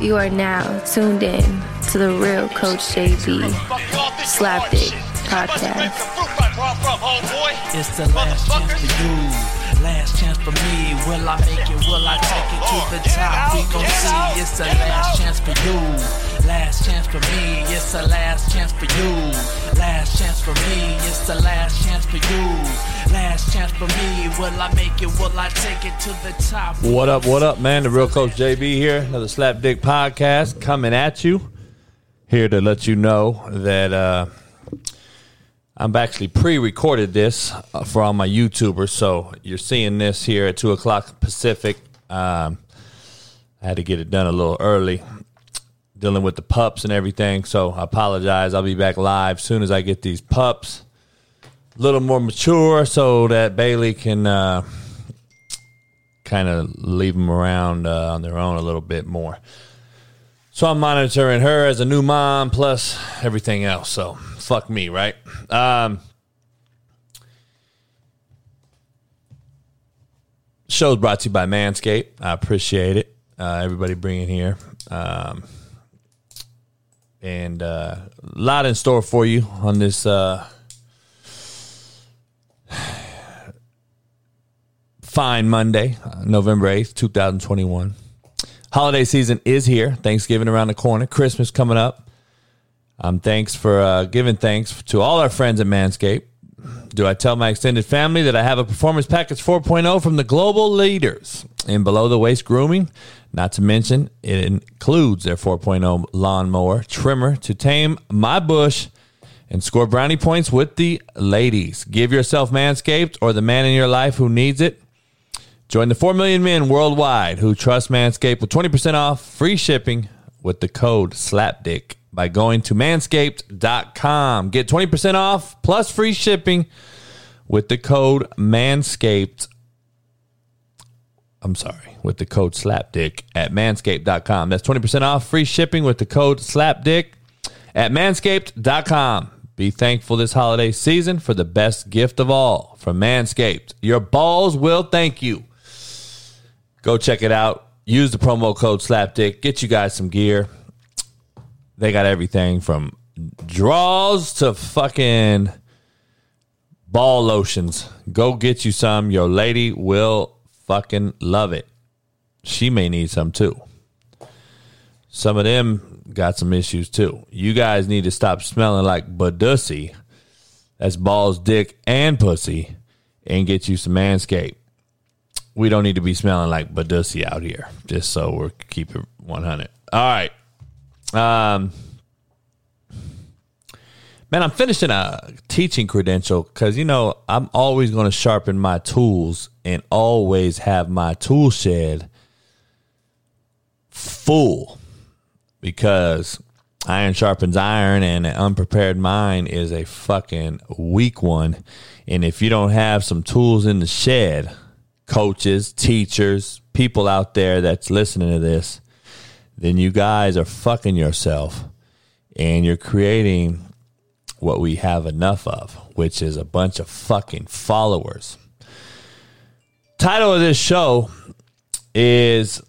You are now tuned in to the real Coach JB Slapdick podcast. It's the last chance for you, last chance for me. Will I make it? Will I take it to the top? We gon' see. It's the last chance for you, last chance for me. It's the last chance for you, last chance for me. It's the last chance for you, last chance for me. Will I make it? Will I take it to the top? What up, what up, man? The real Coach JB here. Another Slap Dick podcast coming at you. Here to let you know that uh, I'm actually pre recorded this uh, for all my YouTubers. So you're seeing this here at 2 o'clock Pacific. Um, I had to get it done a little early, dealing with the pups and everything. So I apologize. I'll be back live soon as I get these pups a little more mature so that Bailey can. Uh, kind of leave them around uh, on their own a little bit more. So I'm monitoring her as a new mom plus everything else. So fuck me, right? Um, show's brought to you by Manscaped. I appreciate it. Uh, everybody bringing here. Um, and uh, a lot in store for you on this uh, fine Monday, uh, November 8th, 2021. Holiday season is here. Thanksgiving around the corner. Christmas coming up. Um, thanks for uh, giving thanks to all our friends at Manscaped. Do I tell my extended family that I have a performance package 4.0 from the global leaders in below the waist grooming? Not to mention, it includes their 4.0 lawnmower trimmer to tame my bush and score brownie points with the ladies. Give yourself Manscaped or the man in your life who needs it. Join the 4 million men worldwide who trust Manscaped with 20% off free shipping with the code SLAPDICK by going to manscaped.com. Get 20% off plus free shipping with the code MANSCAPED. I'm sorry, with the code SLAPDICK at manscaped.com. That's 20% off free shipping with the code SLAPDICK at manscaped.com. Be thankful this holiday season for the best gift of all from Manscaped. Your balls will thank you. Go check it out. Use the promo code SLAPDICK. Get you guys some gear. They got everything from draws to fucking ball lotions. Go get you some. Your lady will fucking love it. She may need some too. Some of them got some issues too. You guys need to stop smelling like Badussy. That's balls, dick, and pussy, and get you some Manscaped. We don't need to be smelling like Badussy out here, just so we're keep it 100. All right. Um, man, I'm finishing a teaching credential because, you know, I'm always going to sharpen my tools and always have my tool shed full because iron sharpens iron and an unprepared mind is a fucking weak one. And if you don't have some tools in the shed, coaches, teachers, people out there that's listening to this, then you guys are fucking yourself and you're creating what we have enough of, which is a bunch of fucking followers. Title of this show is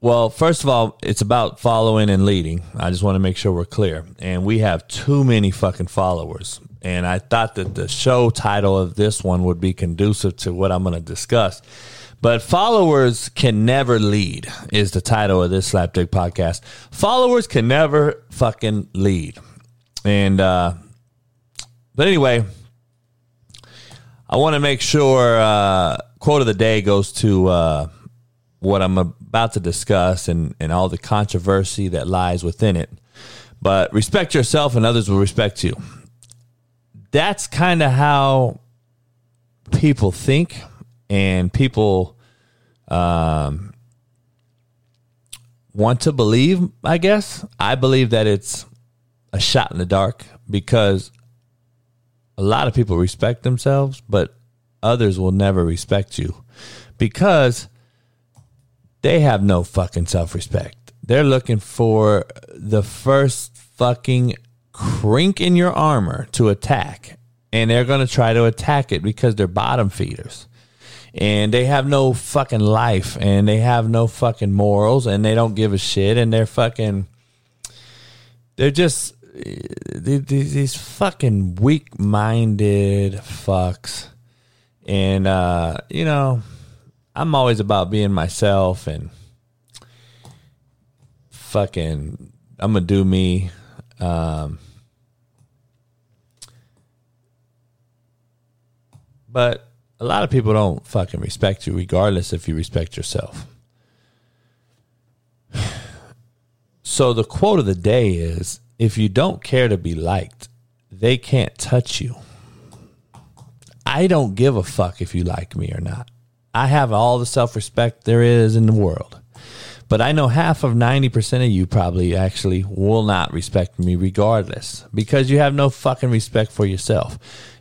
well, first of all, it's about following and leading. I just want to make sure we're clear. And we have too many fucking followers. And I thought that the show title of this one would be conducive to what I'm going to discuss. But followers can never lead is the title of this Slapdick podcast. Followers can never fucking lead. And uh but anyway, I want to make sure uh quote of the day goes to uh what I'm about to discuss and, and all the controversy that lies within it. But respect yourself and others will respect you. That's kind of how people think and people um, want to believe, I guess. I believe that it's a shot in the dark because a lot of people respect themselves, but others will never respect you because they have no fucking self respect. They're looking for the first fucking crink in your armor to attack. And they're going to try to attack it because they're bottom feeders. And they have no fucking life and they have no fucking morals and they don't give a shit and they're fucking they're just these fucking weak-minded fucks. And uh you know i'm always about being myself and fucking i'm gonna do me um but a lot of people don't fucking respect you regardless if you respect yourself. So the quote of the day is if you don't care to be liked, they can't touch you. I don't give a fuck if you like me or not. I have all the self respect there is in the world. But I know half of 90% of you probably actually will not respect me regardless because you have no fucking respect for yourself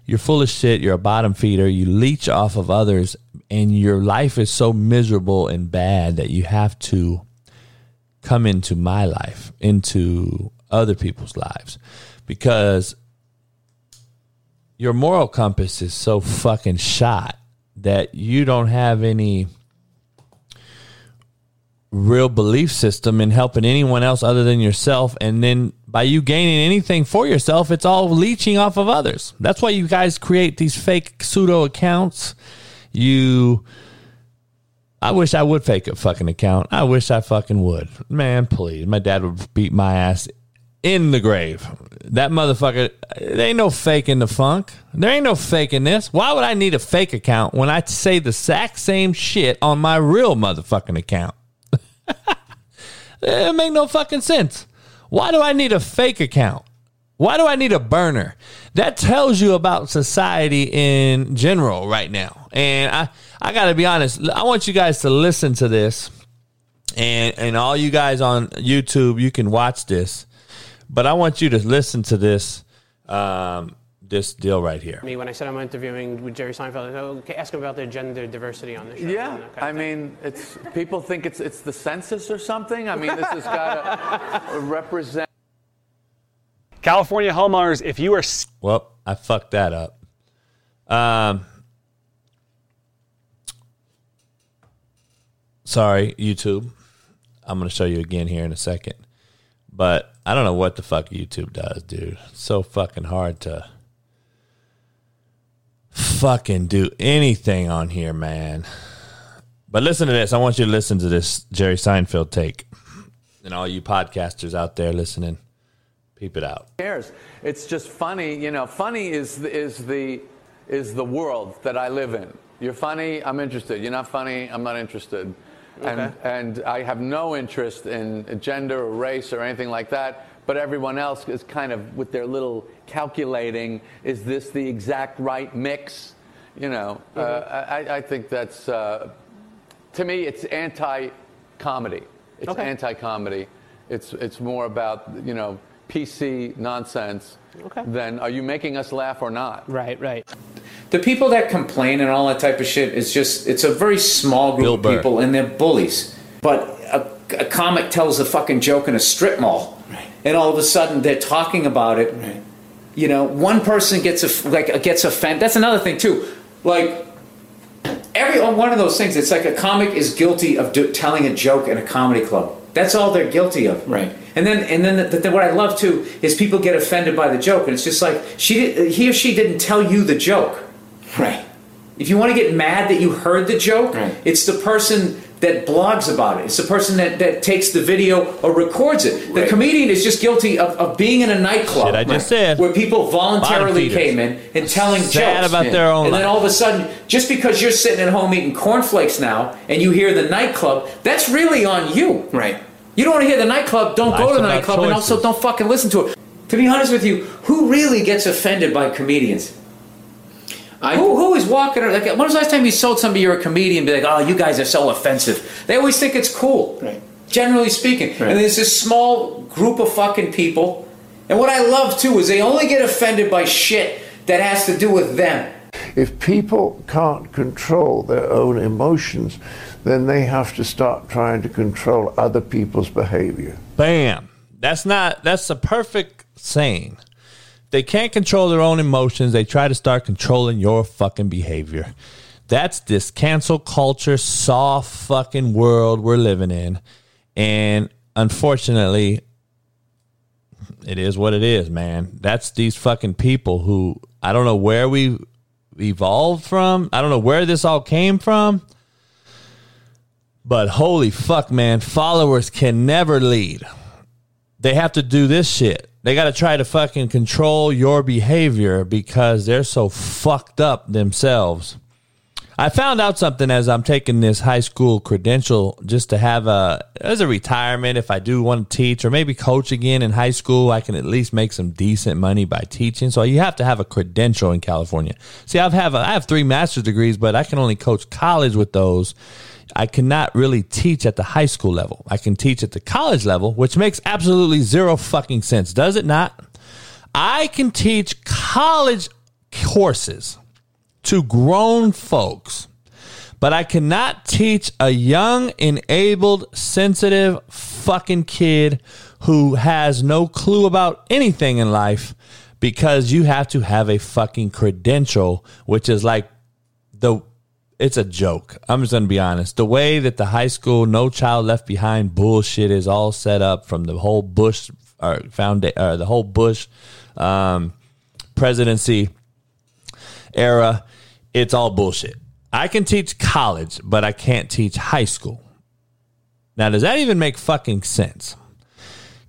you're full of shit. You're a bottom feeder. You leech off of others, and your life is so miserable and bad that you have to come into my life, into other people's lives, because your moral compass is so fucking shot that you don't have any real belief system in helping anyone else other than yourself. And then by you gaining anything for yourself, it's all leeching off of others. That's why you guys create these fake pseudo accounts. You. I wish I would fake a fucking account. I wish I fucking would. Man, please. My dad would beat my ass in the grave. That motherfucker, there ain't no faking the funk. There ain't no faking this. Why would I need a fake account when I say the exact same shit on my real motherfucking account? it make no fucking sense. Why do I need a fake account? Why do I need a burner? That tells you about society in general right now. And I, I got to be honest. I want you guys to listen to this, and and all you guys on YouTube, you can watch this, but I want you to listen to this. Um, this deal right here. Me, when I said I'm interviewing with Jerry Seinfeld, I said, okay, ask him about the gender diversity on the show. Yeah, I mean, it's people think it's it's the census or something. I mean, this has got to represent. California homeowners, if you are. Well, I fucked that up. Um, sorry, YouTube. I'm going to show you again here in a second. But I don't know what the fuck YouTube does, dude. It's so fucking hard to fucking do anything on here, man. But listen to this. I want you to listen to this Jerry Seinfeld take. And all you podcasters out there listening, peep it out. Cares. It's just funny, you know. Funny is is the is the world that I live in. You're funny, I'm interested. You're not funny, I'm not interested. Okay. And and I have no interest in gender or race or anything like that but everyone else is kind of with their little calculating is this the exact right mix? You know, uh, mm-hmm. uh, I, I, think that's, uh, to me, it's anti comedy. It's okay. anti comedy. It's, it's more about, you know, PC nonsense okay. than are you making us laugh or not? Right, right. The people that complain and all that type of shit is just, it's a very small group Bill of people and they're bullies. But a, a comic tells a fucking joke in a strip mall Right. and all of a sudden they're talking about it. Right. You know, one person gets a, like gets offended. That's another thing too. Like every oh, one of those things. It's like a comic is guilty of do, telling a joke in a comedy club. That's all they're guilty of. Right. And then and then the, the, what I love too is people get offended by the joke, and it's just like she he or she didn't tell you the joke. Right. If you want to get mad that you heard the joke, right. it's the person that blogs about it. It's the person that, that takes the video or records it. The right. comedian is just guilty of, of being in a nightclub. Shit I just said. Where people voluntarily came in and telling Sad jokes. about their own And life. then all of a sudden, just because you're sitting at home eating cornflakes now and you hear the nightclub, that's really on you. Right. You don't want to hear the nightclub, don't Life's go to the nightclub, choices. and also don't fucking listen to it. To be honest with you, who really gets offended by comedians? I, who, who is walking? Around? Like, when was the last time you told somebody you're a comedian? Be like, oh, you guys are so offensive. They always think it's cool, right. generally speaking. Right. And there's this small group of fucking people. And what I love too is they only get offended by shit that has to do with them. If people can't control their own emotions, then they have to start trying to control other people's behavior. Bam. That's not. That's a perfect saying they can't control their own emotions. They try to start controlling your fucking behavior. That's this cancel culture, soft fucking world we're living in. And unfortunately, it is what it is, man. That's these fucking people who I don't know where we evolved from. I don't know where this all came from. But holy fuck, man, followers can never lead. They have to do this shit. They got to try to fucking control your behavior because they're so fucked up themselves. I found out something as I'm taking this high school credential just to have a as a retirement if I do want to teach or maybe coach again in high school I can at least make some decent money by teaching so you have to have a credential in California. See I've have a, I have 3 master's degrees but I can only coach college with those. I cannot really teach at the high school level. I can teach at the college level which makes absolutely zero fucking sense, does it not? I can teach college courses to grown folks, but I cannot teach a young, enabled, sensitive fucking kid who has no clue about anything in life because you have to have a fucking credential, which is like the it's a joke. I'm just gonna be honest. The way that the high school No Child Left Behind bullshit is all set up from the whole Bush or found uh, the whole Bush um, presidency era it's all bullshit. I can teach college, but I can't teach high school. Now, does that even make fucking sense?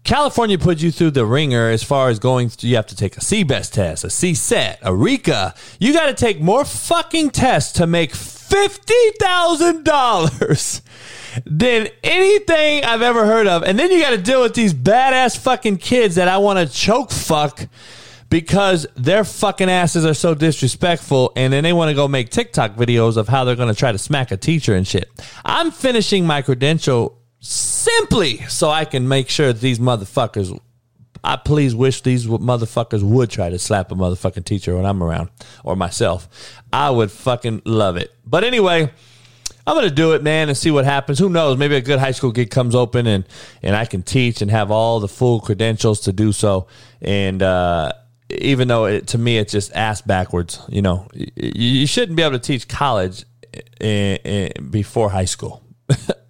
California puts you through the ringer as far as going through, you have to take a CBEST test, a CSET, a RICA. You got to take more fucking tests to make $50,000 than anything I've ever heard of. And then you got to deal with these badass fucking kids that I want to choke fuck because their fucking asses are so disrespectful and then they want to go make TikTok videos of how they're going to try to smack a teacher and shit. I'm finishing my credential simply so I can make sure these motherfuckers I please wish these motherfuckers would try to slap a motherfucking teacher when I'm around or myself. I would fucking love it. But anyway, I'm gonna do it, man, and see what happens. Who knows? Maybe a good high school gig comes open, and and I can teach and have all the full credentials to do so. And uh, even though it, to me it's just ass backwards. You know, you, shouldn't be able to teach college in, in, before high school.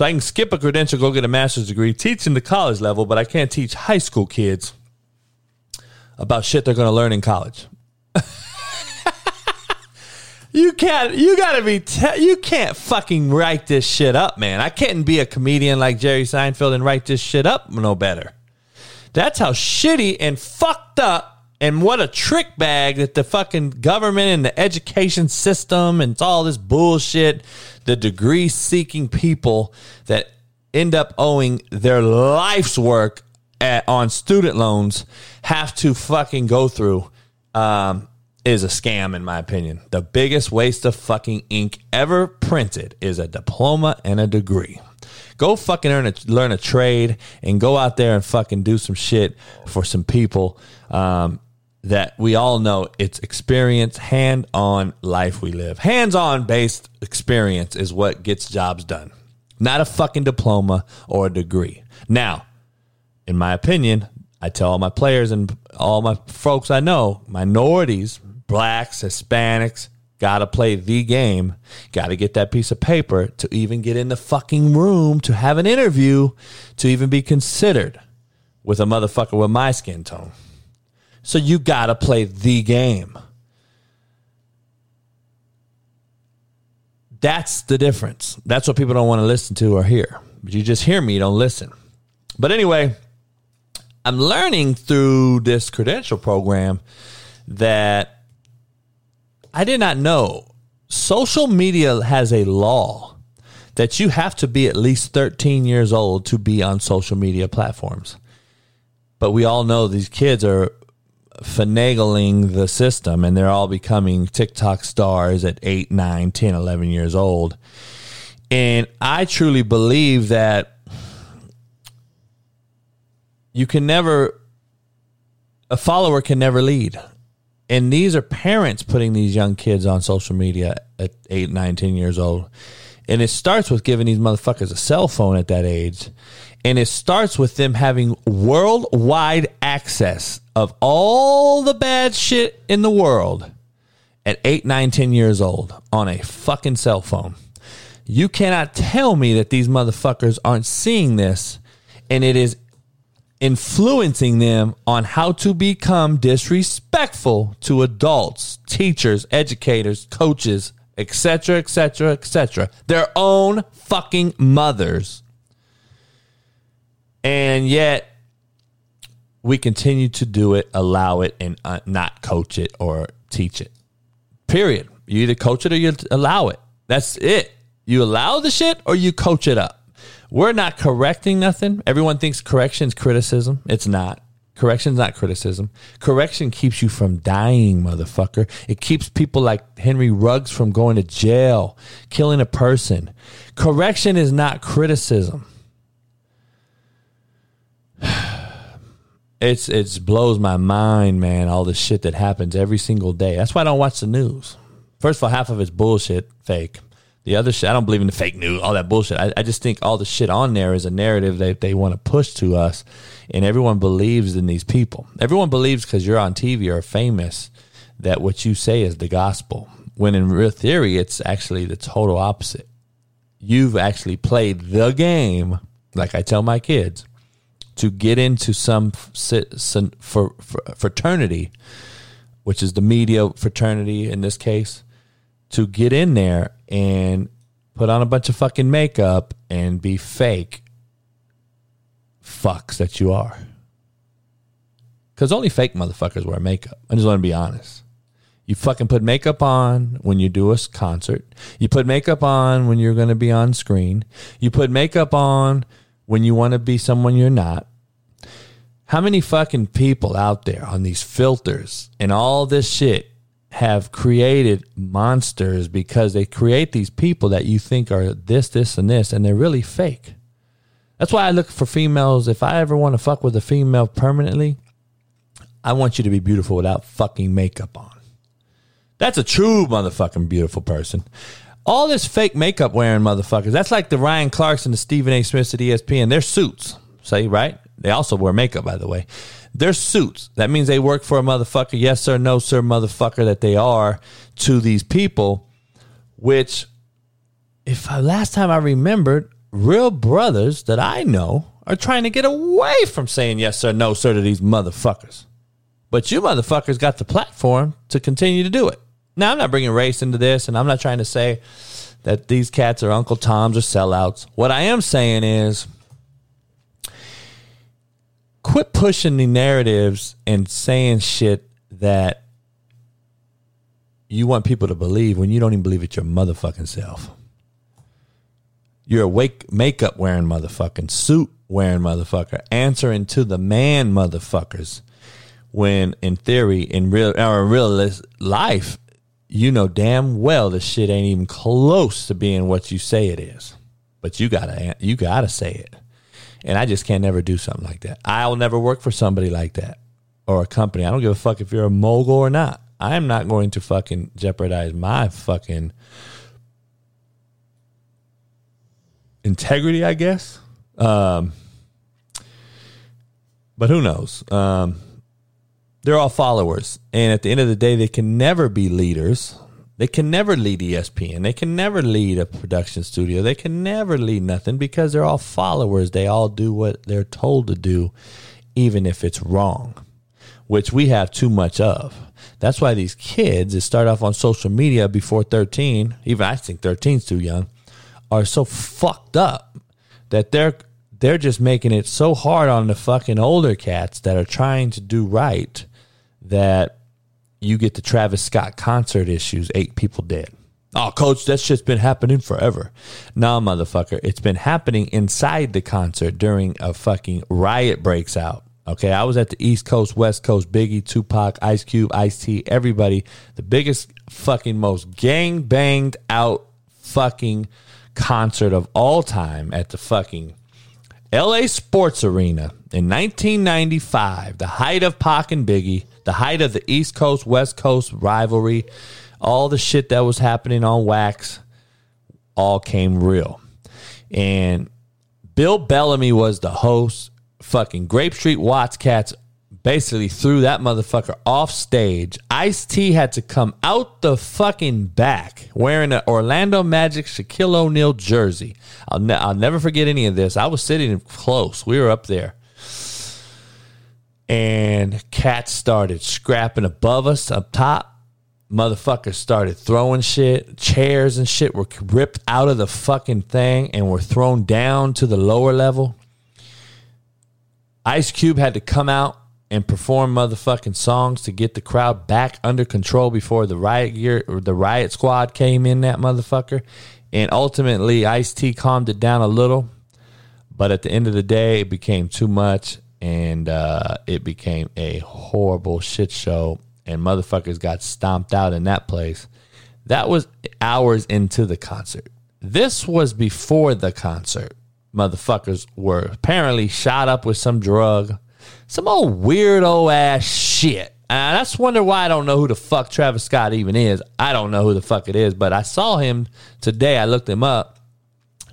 so I can skip a credential, go get a master's degree, teach in the college level, but I can't teach high school kids about shit they're going to learn in college. you can't. You gotta be. Te- you can't fucking write this shit up, man. I can't be a comedian like Jerry Seinfeld and write this shit up no better. That's how shitty and fucked up and what a trick bag that the fucking government and the education system and all this bullshit, the degree seeking people that end up owing their life's work at, on student loans have to fucking go through um, is a scam, in my opinion. The biggest waste of fucking ink ever printed is a diploma and a degree. Go fucking learn a, learn a trade and go out there and fucking do some shit for some people. Um, that we all know it's experience, hand on life we live. Hands on based experience is what gets jobs done, not a fucking diploma or a degree. Now, in my opinion, I tell all my players and all my folks I know, minorities, blacks, Hispanics, gotta play the game, gotta get that piece of paper to even get in the fucking room to have an interview, to even be considered with a motherfucker with my skin tone. So you got to play the game. That's the difference. That's what people don't want to listen to or hear. But you just hear me, you don't listen. But anyway, I'm learning through this credential program that I did not know. Social media has a law that you have to be at least 13 years old to be on social media platforms. But we all know these kids are finagling the system and they're all becoming TikTok stars at 8, 9, 10, 11 years old. And I truly believe that you can never, a follower can never lead. And these are parents putting these young kids on social media at 8, 9, 10 years old. And it starts with giving these motherfuckers a cell phone at that age. And it starts with them having worldwide access of all the bad shit in the world at 8, 9, 10 years old on a fucking cell phone. You cannot tell me that these motherfuckers aren't seeing this and it is influencing them on how to become disrespectful to adults, teachers, educators, coaches, etc., etc., etc. Their own fucking mothers. And yet, we continue to do it, allow it, and uh, not coach it or teach it. Period. You either coach it or you allow it. That's it. You allow the shit or you coach it up. We're not correcting nothing. Everyone thinks correction is criticism. It's not. Correction's not criticism. Correction keeps you from dying, motherfucker. It keeps people like Henry Ruggs from going to jail, killing a person. Correction is not criticism. It's it's blows my mind, man. All the shit that happens every single day. That's why I don't watch the news. First of all, half of it's bullshit, fake. The other shit, I don't believe in the fake news, all that bullshit. I, I just think all the shit on there is a narrative that they want to push to us, and everyone believes in these people. Everyone believes because you're on TV or famous that what you say is the gospel. When in real theory, it's actually the total opposite. You've actually played the game, like I tell my kids, to get into some fraternity, which is the media fraternity in this case, to get in there and put on a bunch of fucking makeup and be fake fucks that you are. Because only fake motherfuckers wear makeup. I just want to be honest. You fucking put makeup on when you do a concert. You put makeup on when you're going to be on screen. You put makeup on when you want to be someone you're not. How many fucking people out there on these filters and all this shit have created monsters because they create these people that you think are this, this, and this, and they're really fake. That's why I look for females. If I ever want to fuck with a female permanently, I want you to be beautiful without fucking makeup on. That's a true motherfucking beautiful person. All this fake makeup wearing motherfuckers, that's like the Ryan Clarks and the Stephen A. Smiths at ESPN. They're suits, say, right? They also wear makeup, by the way. They're suits. That means they work for a motherfucker, yes sir, no sir, motherfucker that they are to these people, which, if I, last time I remembered, real brothers that I know are trying to get away from saying yes sir, no sir to these motherfuckers. But you motherfuckers got the platform to continue to do it. Now, I'm not bringing race into this, and I'm not trying to say that these cats are Uncle Toms or sellouts. What I am saying is, quit pushing the narratives and saying shit that you want people to believe when you don't even believe it your motherfucking self. You're a wake makeup wearing motherfucking suit wearing motherfucker answering to the man motherfuckers when in theory in real or in real life you know damn well the shit ain't even close to being what you say it is but you gotta you gotta say it and I just can't never do something like that. I'll never work for somebody like that or a company. I don't give a fuck if you're a mogul or not. I am not going to fucking jeopardize my fucking integrity, I guess. Um, but who knows? Um, they're all followers. And at the end of the day, they can never be leaders. They can never lead ESPN. They can never lead a production studio. They can never lead nothing because they're all followers. They all do what they're told to do, even if it's wrong, which we have too much of. That's why these kids that start off on social media before 13, even I think 13's too young, are so fucked up that they're they're just making it so hard on the fucking older cats that are trying to do right that you get the Travis Scott concert issues, eight people dead. Oh, coach, that's shit's been happening forever. Nah, motherfucker. It's been happening inside the concert during a fucking riot breaks out. Okay, I was at the East Coast, West Coast, Biggie, Tupac, Ice Cube, Ice T, everybody. The biggest fucking most gang banged out fucking concert of all time at the fucking LA Sports Arena in 1995, the height of Pac and Biggie the height of the East Coast West Coast rivalry, all the shit that was happening on wax, all came real. And Bill Bellamy was the host. Fucking Grape Street Watts Cats basically threw that motherfucker off stage. Ice T had to come out the fucking back wearing an Orlando Magic Shaquille O'Neal jersey. I'll, ne- I'll never forget any of this. I was sitting close, we were up there. And cats started scrapping above us up top. Motherfuckers started throwing shit. Chairs and shit were ripped out of the fucking thing and were thrown down to the lower level. Ice Cube had to come out and perform motherfucking songs to get the crowd back under control before the riot gear or the riot squad came in that motherfucker. And ultimately Ice T calmed it down a little. But at the end of the day, it became too much and uh, it became a horrible shit show. And motherfuckers got stomped out in that place. That was hours into the concert. This was before the concert motherfuckers were apparently shot up with some drug, some old weirdo ass shit. And just wonder why I don't know who the fuck Travis Scott even is. I don't know who the fuck it is, but I saw him today. I looked him up.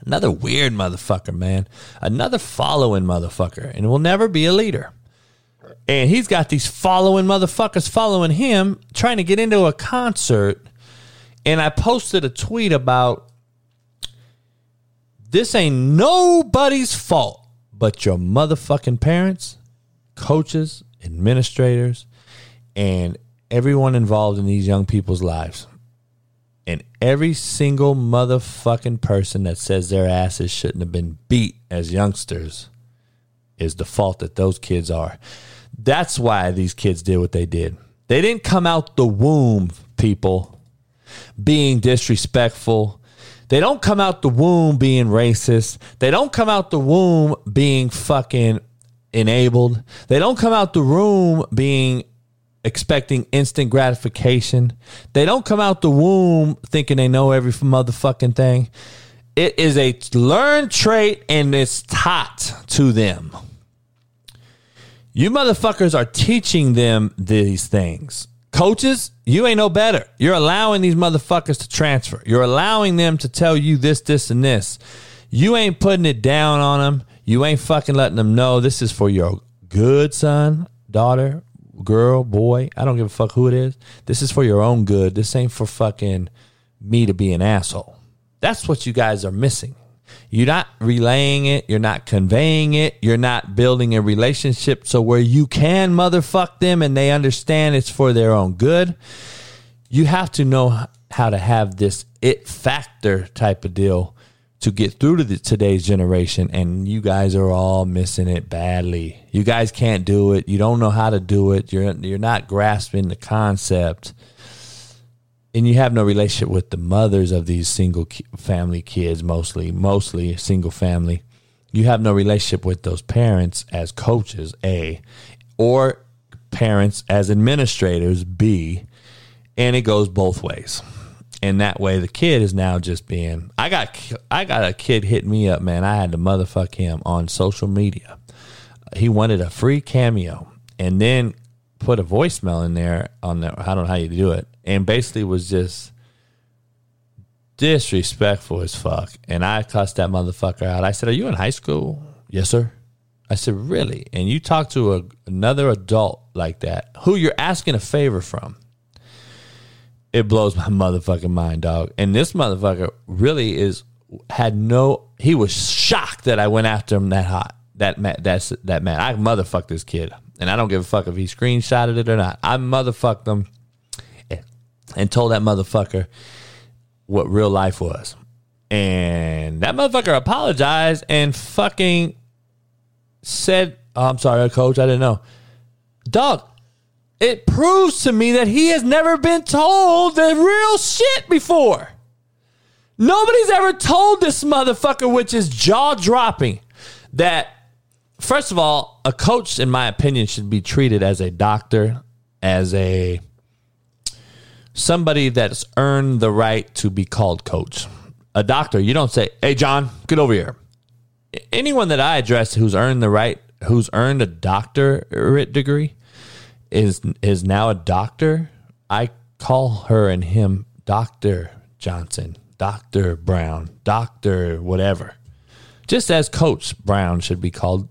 Another weird motherfucker, man. Another following motherfucker, and will never be a leader. And he's got these following motherfuckers following him, trying to get into a concert. And I posted a tweet about this ain't nobody's fault but your motherfucking parents, coaches, administrators, and everyone involved in these young people's lives. And every single motherfucking person that says their asses shouldn't have been beat as youngsters is the fault that those kids are. That's why these kids did what they did. They didn't come out the womb, people, being disrespectful, they don't come out the womb being racist. They don't come out the womb being fucking enabled. They don't come out the room being expecting instant gratification. They don't come out the womb thinking they know every motherfucking thing. It is a learned trait and it's taught to them. You motherfuckers are teaching them these things. Coaches, you ain't no better. You're allowing these motherfuckers to transfer. You're allowing them to tell you this, this, and this. You ain't putting it down on them. You ain't fucking letting them know this is for your good son, daughter, girl, boy. I don't give a fuck who it is. This is for your own good. This ain't for fucking me to be an asshole. That's what you guys are missing. You're not relaying it. You're not conveying it. You're not building a relationship so where you can motherfuck them and they understand it's for their own good. You have to know how to have this it factor type of deal to get through to the, today's generation and you guys are all missing it badly. You guys can't do it. You don't know how to do it. You're you're not grasping the concept and you have no relationship with the mothers of these single family kids mostly mostly single family you have no relationship with those parents as coaches a or parents as administrators b and it goes both ways and that way the kid is now just being i got i got a kid hitting me up man i had to motherfuck him on social media he wanted a free cameo and then put a voicemail in there on the i don't know how you do it and basically was just disrespectful as fuck. And I cussed that motherfucker out. I said, Are you in high school? Yes, sir. I said, Really? And you talk to a, another adult like that, who you're asking a favor from. It blows my motherfucking mind, dog. And this motherfucker really is had no. He was shocked that I went after him that hot. That man, that's that man. I motherfucked this kid, and I don't give a fuck if he screenshotted it or not. I motherfucked him and told that motherfucker what real life was. And that motherfucker apologized and fucking said, oh, I'm sorry, coach, I didn't know. Dog, it proves to me that he has never been told the real shit before. Nobody's ever told this motherfucker, which is jaw dropping, that first of all, a coach, in my opinion, should be treated as a doctor, as a somebody that's earned the right to be called coach. A doctor, you don't say, "Hey, John, get over here." Anyone that I address who's earned the right, who's earned a doctorate degree, is is now a doctor. I call her and him Doctor Johnson, Doctor Brown, Doctor whatever. Just as Coach Brown should be called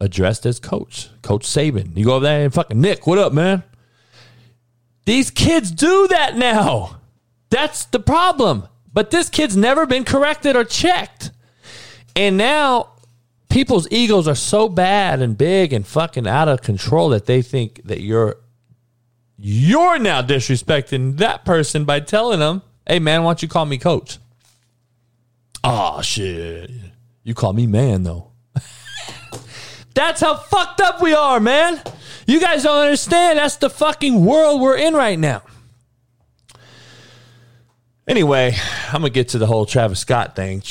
addressed as coach, Coach Saban. You go over there and fucking Nick, what up, man? These kids do that now. That's the problem. But this kid's never been corrected or checked. And now people's egos are so bad and big and fucking out of control that they think that you're you're now disrespecting that person by telling them, "Hey man, why don't you call me coach?" Oh shit. You call me man though. That's how fucked up we are, man. You guys don't understand. That's the fucking world we're in right now. Anyway, I'm gonna get to the whole Travis Scott thing.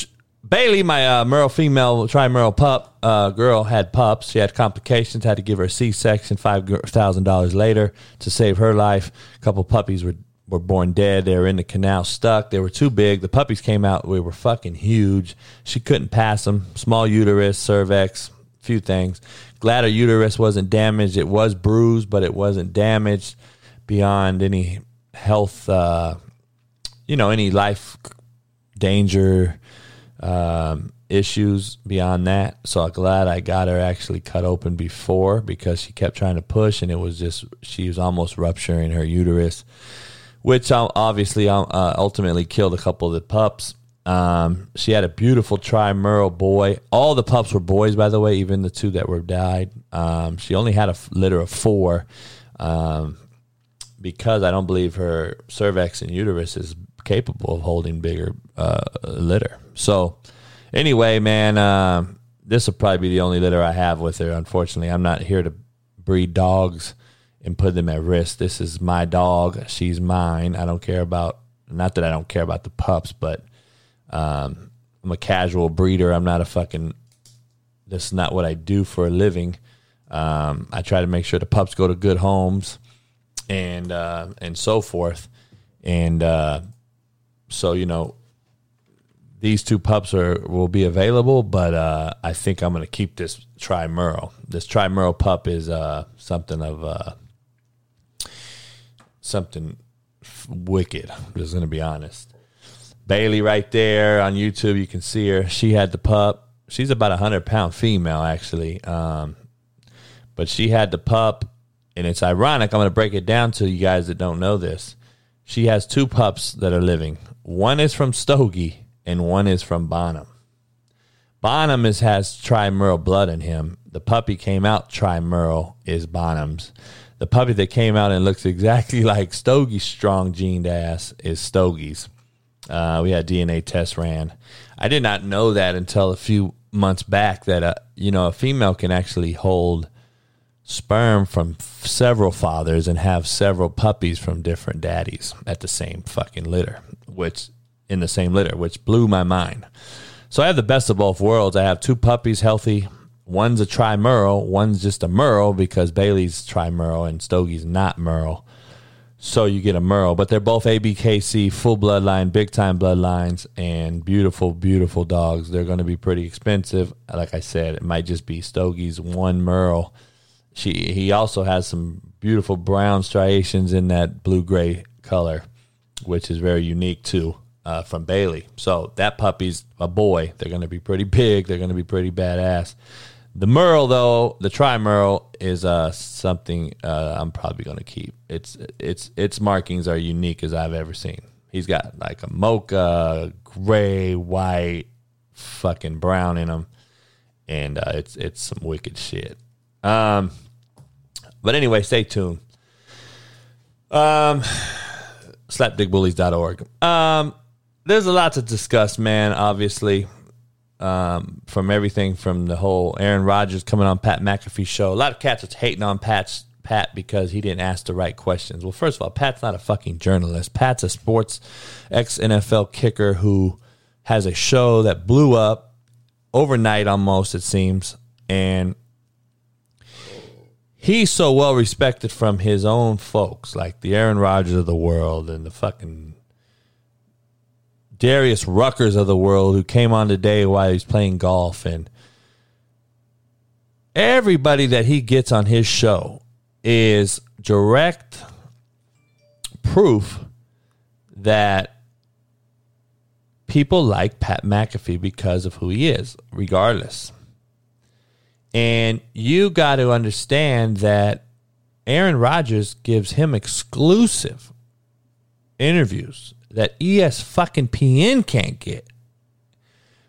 Bailey, my uh, Merle female tri Merle pup uh, girl, had pups. She had complications. Had to give her a C-section. Five thousand dollars later to save her life. A couple puppies were were born dead. They were in the canal, stuck. They were too big. The puppies came out. We were fucking huge. She couldn't pass them. Small uterus, cervix, few things. Glad her uterus wasn't damaged. It was bruised, but it wasn't damaged beyond any health. Uh, you know, any life danger um, issues beyond that. So I'm glad I got her actually cut open before because she kept trying to push and it was just, she was almost rupturing her uterus, which obviously uh, ultimately killed a couple of the pups. Um, she had a beautiful tri Merle boy. All the pups were boys, by the way, even the two that were died. Um, she only had a litter of four um, because I don't believe her cervix and uterus is capable of holding bigger uh, litter. So, anyway, man, uh, this will probably be the only litter I have with her. Unfortunately, I'm not here to breed dogs and put them at risk. This is my dog. She's mine. I don't care about. Not that I don't care about the pups, but um, I'm a casual breeder. I'm not a fucking. This is not what I do for a living. Um, I try to make sure the pups go to good homes, and uh, and so forth. And uh, so you know, these two pups are will be available, but uh, I think I'm going to keep this Tri Merle. This Tri Merle pup is uh, something of uh, something wicked. I'm just going to be honest. Bailey, right there on YouTube, you can see her. She had the pup. She's about a hundred pound female, actually. Um, but she had the pup, and it's ironic. I'm going to break it down to you guys that don't know this. She has two pups that are living. One is from Stogie, and one is from Bonham. Bonham is, has Tri Merle blood in him. The puppy came out Tri Merle is Bonham's. The puppy that came out and looks exactly like Stogie's strong gened ass is Stogie's. Uh, we had DNA tests ran. I did not know that until a few months back that a you know a female can actually hold sperm from f- several fathers and have several puppies from different daddies at the same fucking litter which in the same litter, which blew my mind. So I have the best of both worlds. I have two puppies healthy. One's a tri Merle, one's just a Merle because Bailey's tri Merle and Stogie's not Merle. So you get a Merle, but they're both ABKC, full bloodline, big time bloodlines, and beautiful, beautiful dogs. They're going to be pretty expensive. Like I said, it might just be Stogie's one Merle. She he also has some beautiful brown striations in that blue gray color which is very unique too uh, from Bailey. So that puppy's a boy. They're going to be pretty big. They're going to be pretty badass. The Merle, though, the Tri Merle is uh, something uh, I'm probably going to keep. Its its its markings are unique as I've ever seen. He's got like a mocha, gray, white, fucking brown in him, and uh, it's it's some wicked shit. Um, but anyway, stay tuned. Um, slapdickbullies.org. Um, there's a lot to discuss, man, obviously. Um, from everything from the whole Aaron Rodgers coming on Pat McAfee show. A lot of cats are hating on Pat's Pat because he didn't ask the right questions. Well, first of all, Pat's not a fucking journalist. Pat's a sports ex NFL kicker who has a show that blew up overnight almost, it seems. And he's so well respected from his own folks, like the Aaron Rodgers of the world and the fucking Darius Ruckers of the world who came on today while he's playing golf and everybody that he gets on his show is direct proof that people like Pat McAfee because of who he is, regardless. And you got to understand that Aaron Rodgers gives him exclusive interviews that ES fucking PN can't get.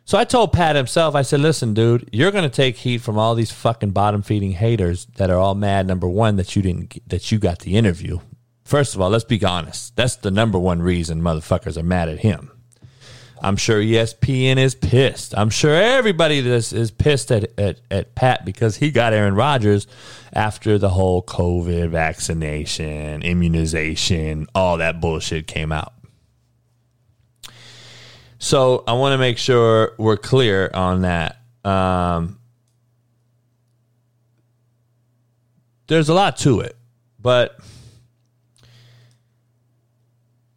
So I told Pat himself, I said, listen, dude, you're going to take heat from all these fucking bottom feeding haters that are all mad, number one, that you didn't, that you got the interview. First of all, let's be honest. That's the number one reason motherfuckers are mad at him. I'm sure ESPN is pissed. I'm sure everybody this is pissed at, at, at Pat because he got Aaron Rodgers after the whole COVID vaccination, immunization, all that bullshit came out. So I want to make sure we're clear on that. Um, there's a lot to it, but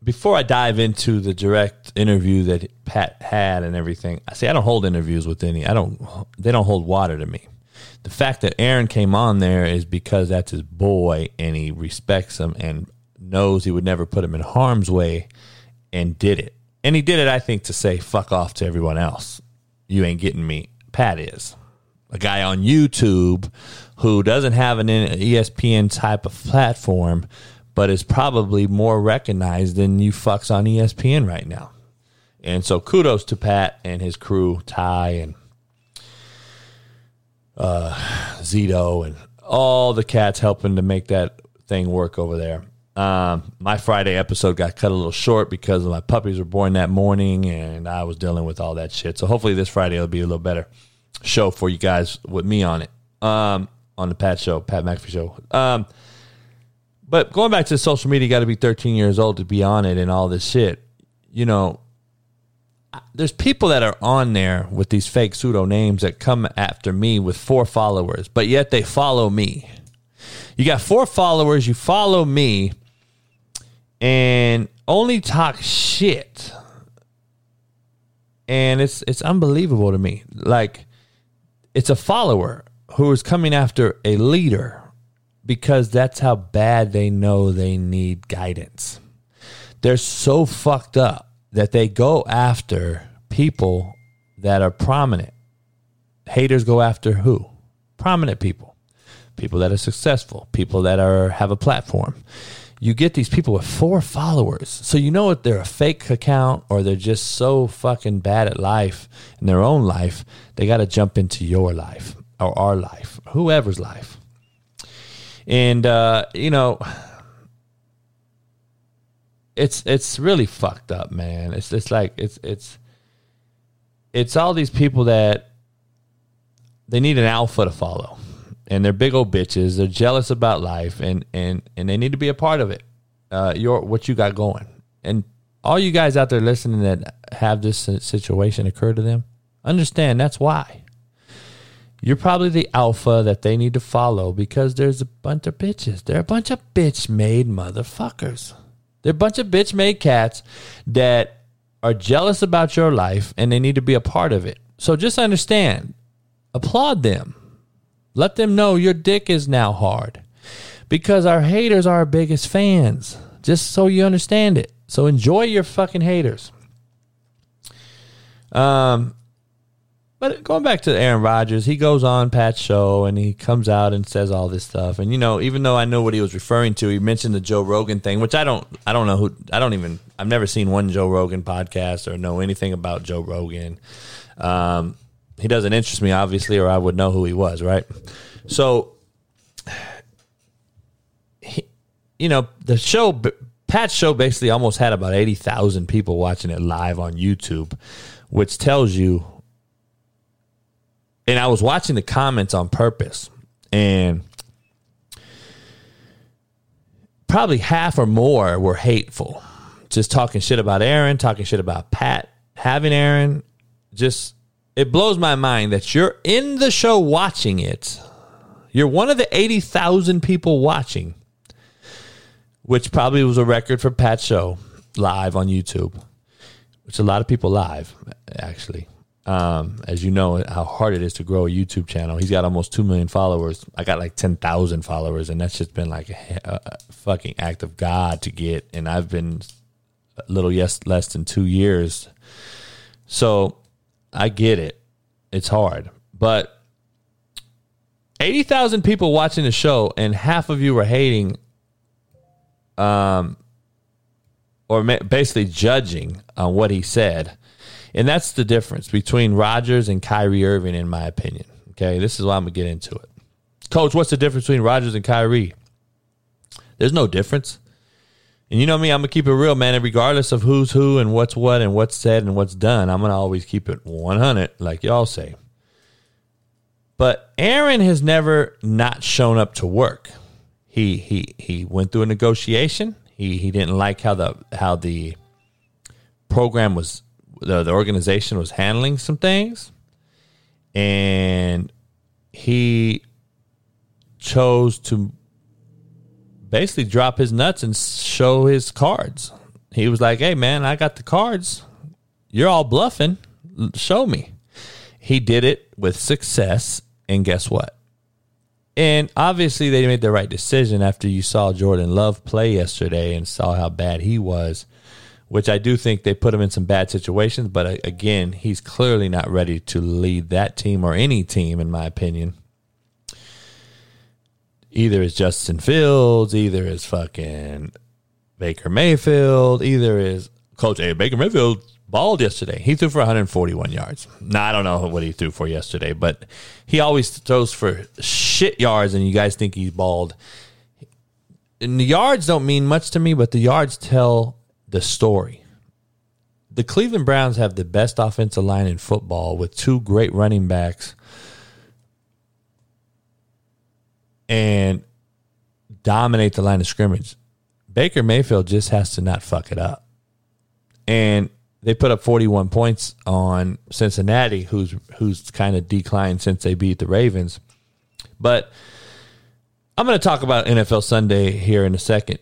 before I dive into the direct interview that Pat had and everything, I say I don't hold interviews with any. I don't. They don't hold water to me. The fact that Aaron came on there is because that's his boy and he respects him and knows he would never put him in harm's way, and did it. And he did it, I think, to say fuck off to everyone else. You ain't getting me. Pat is a guy on YouTube who doesn't have an ESPN type of platform but is probably more recognized than you fucks on ESPN right now. And so kudos to Pat and his crew, Ty and uh, Zito and all the cats helping to make that thing work over there. Um, my Friday episode got cut a little short because my puppies were born that morning and I was dealing with all that shit. So hopefully this Friday will be a little better show for you guys with me on it. Um, on the Pat show, Pat McAfee show. Um, but going back to social media, you got to be 13 years old to be on it and all this shit. You know, there's people that are on there with these fake pseudo names that come after me with four followers, but yet they follow me. You got four followers, you follow me, and only talk shit. And it's it's unbelievable to me. Like it's a follower who is coming after a leader because that's how bad they know they need guidance. They're so fucked up that they go after people that are prominent. Haters go after who? Prominent people. People that are successful, people that are have a platform. You get these people with four followers. So you know if they're a fake account or they're just so fucking bad at life in their own life, they got to jump into your life or our life, whoever's life. And uh, you know, it's it's really fucked up, man. It's it's like it's it's it's all these people that they need an alpha to follow. And they're big old bitches. They're jealous about life and and and they need to be a part of it. Uh your what you got going. And all you guys out there listening that have this situation occur to them, understand that's why. You're probably the alpha that they need to follow because there's a bunch of bitches. They're a bunch of bitch made motherfuckers. They're a bunch of bitch made cats that are jealous about your life and they need to be a part of it. So just understand, applaud them. Let them know your dick is now hard because our haters are our biggest fans. Just so you understand it. So enjoy your fucking haters. Um, but going back to Aaron Rodgers, he goes on Pat's show and he comes out and says all this stuff. And you know, even though I know what he was referring to, he mentioned the Joe Rogan thing, which I don't, I don't know who, I don't even, I've never seen one Joe Rogan podcast or know anything about Joe Rogan. Um, he doesn't interest me, obviously, or I would know who he was, right? So, he, you know, the show, Pat's show basically almost had about 80,000 people watching it live on YouTube, which tells you and I was watching the comments on purpose, and probably half or more were hateful, just talking shit about Aaron, talking shit about Pat, having Aaron. Just it blows my mind that you're in the show watching it. You're one of the eighty thousand people watching, which probably was a record for Pat's show live on YouTube, which a lot of people live actually. Um, as you know, how hard it is to grow a YouTube channel. He's got almost 2 million followers. I got like 10,000 followers, and that's just been like a, a, fucking act of God to get. And I've been a little yes, less than two years. So I get it. It's hard. But 80,000 people watching the show and half of you were hating um or basically judging on what he said. And that's the difference between Rodgers and Kyrie Irving in my opinion. Okay? This is why I'm to get into it. Coach, what's the difference between Rodgers and Kyrie? There's no difference. And you know me, I'm gonna keep it real, man. And regardless of who's who and what's what and what's said and what's done, I'm gonna always keep it 100, like y'all say. But Aaron has never not shown up to work. He he he went through a negotiation. He he didn't like how the how the program was the, the organization was handling some things, and he chose to basically drop his nuts and show his cards. He was like, "Hey man, I got the cards. You're all bluffing. Show me." He did it with success and guess what? And obviously, they made the right decision after you saw Jordan Love play yesterday and saw how bad he was, which I do think they put him in some bad situations. But uh, again, he's clearly not ready to lead that team or any team, in my opinion. Either is Justin Fields, either is fucking Baker Mayfield, either is Coach A. Baker Mayfield balled yesterday. He threw for 141 yards. Now I don't know what he threw for yesterday, but he always throws for shit yards, and you guys think he's balled. And the yards don't mean much to me, but the yards tell the story. The Cleveland Browns have the best offensive line in football with two great running backs and dominate the line of scrimmage. Baker Mayfield just has to not fuck it up. And they put up 41 points on Cincinnati, who's who's kind of declined since they beat the Ravens. But I'm going to talk about NFL Sunday here in a second.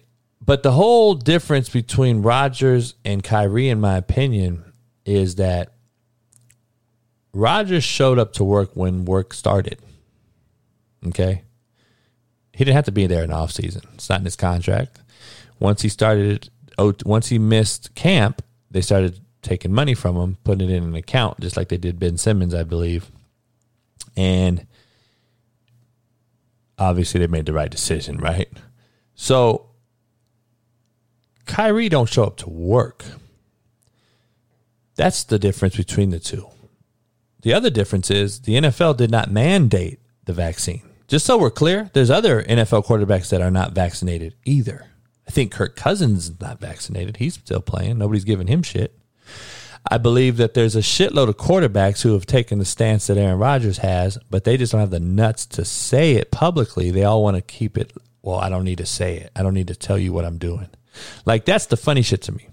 But the whole difference between Rodgers and Kyrie, in my opinion, is that Rodgers showed up to work when work started. Okay. He didn't have to be there in the offseason. It's not in his contract. Once he started, oh, once he missed camp, they started taking money from him, putting it in an account, just like they did Ben Simmons, I believe. And obviously they made the right decision, right? So Kyrie don't show up to work. That's the difference between the two. The other difference is the NFL did not mandate the vaccine. Just so we're clear, there's other NFL quarterbacks that are not vaccinated either. I think Kirk Cousins is not vaccinated. He's still playing. Nobody's giving him shit. I believe that there's a shitload of quarterbacks who have taken the stance that Aaron Rodgers has, but they just don't have the nuts to say it publicly. They all want to keep it. Well, I don't need to say it. I don't need to tell you what I'm doing. Like that's the funny shit to me.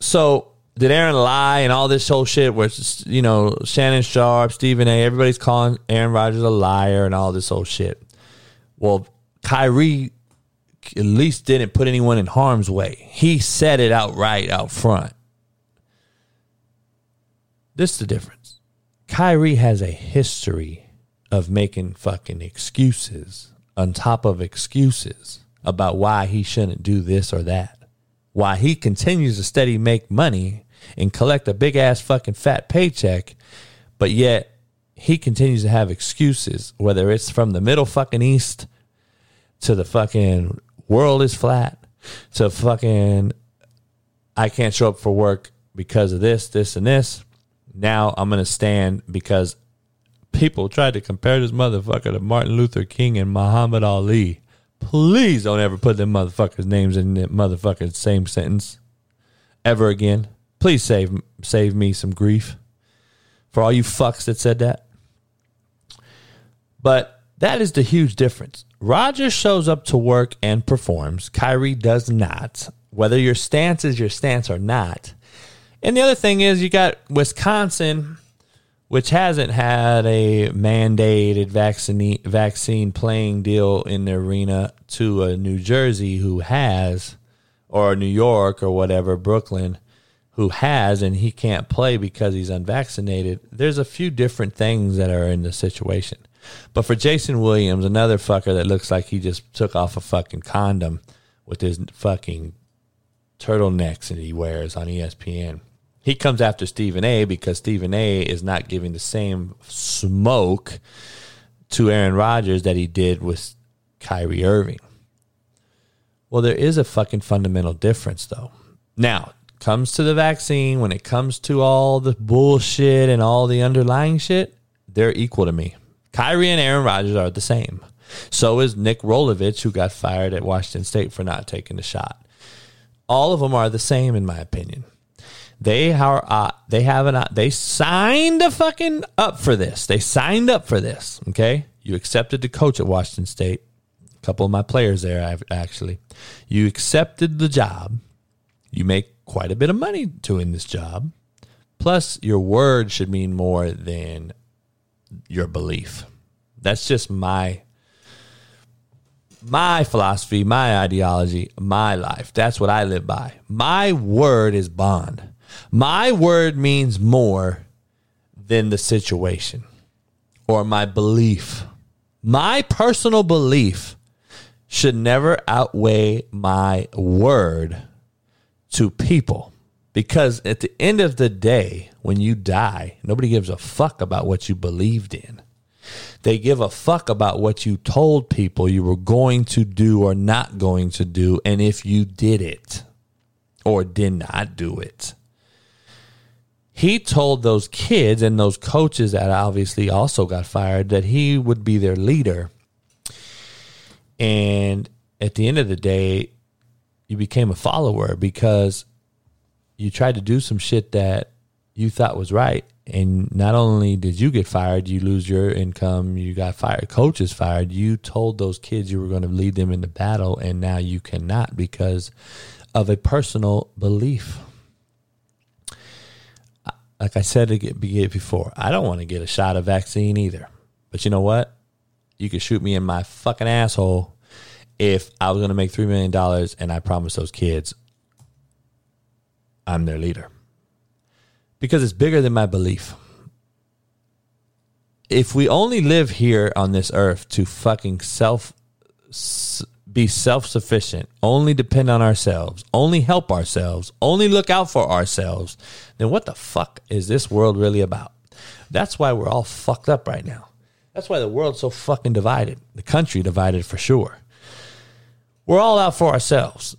So did Aaron lie and all this whole shit where you know Shannon Sharpe, Stephen A, everybody's calling Aaron Rodgers a liar and all this whole shit. Well, Kyrie at least didn't put anyone in harm's way. He said it outright out front. This is the difference. Kyrie has a history of making fucking excuses on top of excuses about why he shouldn't do this or that. Why he continues to steady make money and collect a big ass fucking fat paycheck, but yet he continues to have excuses, whether it's from the middle fucking east to the fucking world is flat to fucking I can't show up for work because of this, this, and this. Now I'm to stand because people tried to compare this motherfucker to Martin Luther King and Muhammad Ali. Please don't ever put them motherfuckers' names in the motherfucking same sentence ever again. Please save save me some grief for all you fucks that said that. But that is the huge difference. Roger shows up to work and performs. Kyrie does not. Whether your stance is your stance or not, and the other thing is, you got Wisconsin, which hasn't had a mandated vaccine vaccine playing deal in the arena, to a New Jersey who has, or New York or whatever, Brooklyn, who has, and he can't play because he's unvaccinated. There's a few different things that are in the situation. But for Jason Williams, another fucker that looks like he just took off a fucking condom with his fucking turtlenecks that he wears on ESPN he comes after Stephen A because Stephen A is not giving the same smoke to Aaron Rodgers that he did with Kyrie Irving. Well, there is a fucking fundamental difference, though. Now, comes to the vaccine, when it comes to all the bullshit and all the underlying shit, they're equal to me. Kyrie and Aaron Rodgers are the same. So is Nick Rolovich, who got fired at Washington State for not taking the shot. All of them are the same, in my opinion. They are uh, they have an uh, they signed a fucking up for this. They signed up for this. Okay, you accepted to coach at Washington State. A couple of my players there, actually. You accepted the job. You make quite a bit of money doing this job. Plus, your word should mean more than your belief. That's just my my philosophy, my ideology, my life. That's what I live by. My word is bond. My word means more than the situation or my belief. My personal belief should never outweigh my word to people because at the end of the day, when you die, nobody gives a fuck about what you believed in. They give a fuck about what you told people you were going to do or not going to do, and if you did it or did not do it. He told those kids and those coaches that obviously also got fired that he would be their leader. And at the end of the day, you became a follower because you tried to do some shit that you thought was right and not only did you get fired, you lose your income, you got fired, coaches fired. You told those kids you were going to lead them into battle, and now you cannot because of a personal belief. Like I said before, I don't want to get a shot of vaccine either. But you know what? You could shoot me in my fucking asshole if I was going to make $3 million and I promised those kids I'm their leader because it's bigger than my belief. If we only live here on this earth to fucking self be self sufficient, only depend on ourselves, only help ourselves, only look out for ourselves, then what the fuck is this world really about? That's why we're all fucked up right now. That's why the world's so fucking divided. The country divided for sure. We're all out for ourselves.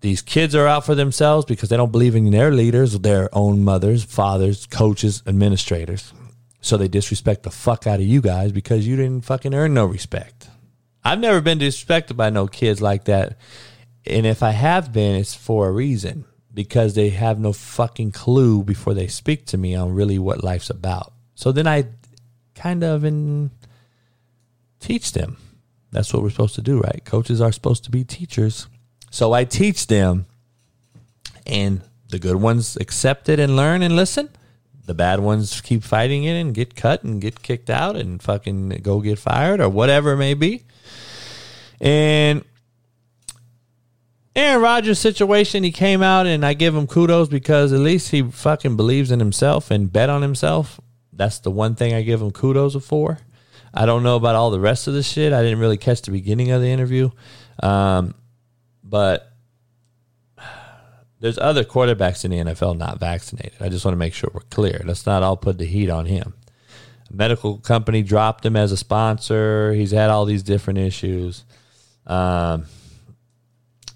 These kids are out for themselves because they don't believe in their leaders, their own mothers, fathers, coaches, administrators. So they disrespect the fuck out of you guys because you didn't fucking earn no respect. I've never been disrespected by no kids like that. And if I have been, it's for a reason because they have no fucking clue before they speak to me on really what life's about. So then I kind of in, teach them. That's what we're supposed to do, right? Coaches are supposed to be teachers. So I teach them, and the good ones accept it and learn and listen. The bad ones keep fighting it and get cut and get kicked out and fucking go get fired or whatever it may be. And Aaron Rodgers' situation, he came out and I give him kudos because at least he fucking believes in himself and bet on himself. That's the one thing I give him kudos for. I don't know about all the rest of the shit. I didn't really catch the beginning of the interview. Um, but there's other quarterbacks in the NFL not vaccinated. I just want to make sure we're clear. Let's not all put the heat on him. A medical company dropped him as a sponsor. He's had all these different issues. Um,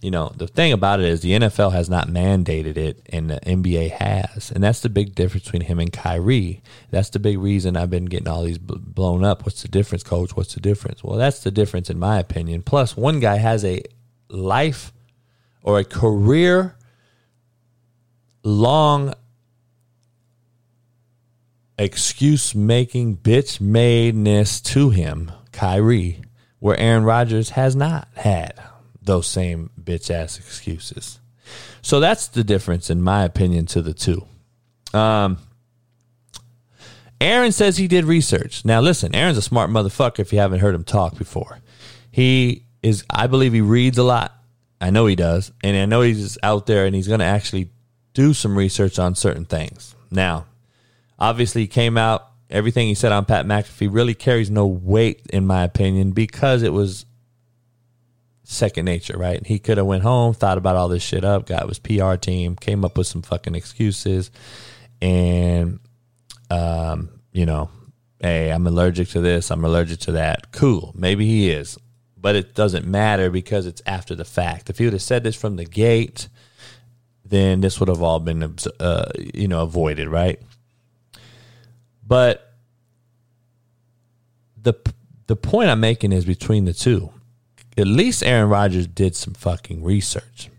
you know, the thing about it is the NFL has not mandated it and the NBA has. And that's the big difference between him and Kyrie. That's the big reason I've been getting all these blown up. What's the difference, coach? What's the difference? Well, that's the difference in my opinion. Plus, one guy has a life or a career long excuse making bitch madeness to him, Kyrie, where Aaron Rodgers has not had those same bitch ass excuses. So that's the difference, in my opinion, to the two. Um, Aaron says he did research. Now, listen, Aaron's a smart motherfucker if you haven't heard him talk before. He is I believe he reads a lot. I know he does, and I know he's out there and he's going to actually do some research on certain things. Now, obviously, he came out. Everything he said on Pat McAfee really carries no weight, in my opinion, because it was second nature, right? He could have went home, thought about all this shit up, got his PR team, came up with some fucking excuses, and um, you know, hey, I'm allergic to this, I'm allergic to that. Cool, maybe he is, but it doesn't matter because it's after the fact. If he would have said this from the gate, then this would have all been, uh, you know, avoided, right? But the the point I'm making is between the two. At least Aaron Rodgers did some fucking research.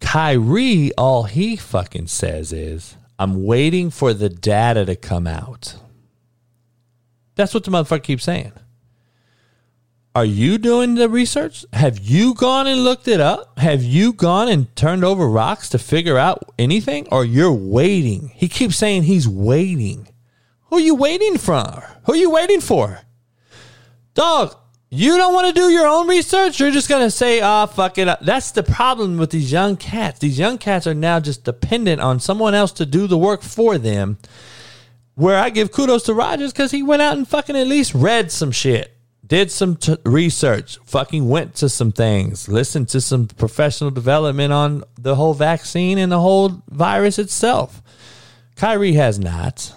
Kyrie, all he fucking says is, I'm waiting for the data to come out. That's what the motherfucker keeps saying. Are you doing the research? Have you gone and looked it up? Have you gone and turned over rocks to figure out anything? Or you're waiting? He keeps saying he's waiting. Who are you waiting for? Who are you waiting for? Dog, you don't want to do your own research? You're just going to say, ah, oh, fuck it. That's the problem with these young cats. These young cats are now just dependent on someone else to do the work for them. Where I give kudos to Rodgers because he went out and fucking at least read some shit, did some t- research, fucking went to some things, listened to some professional development on the whole vaccine and the whole virus itself. Kyrie has not.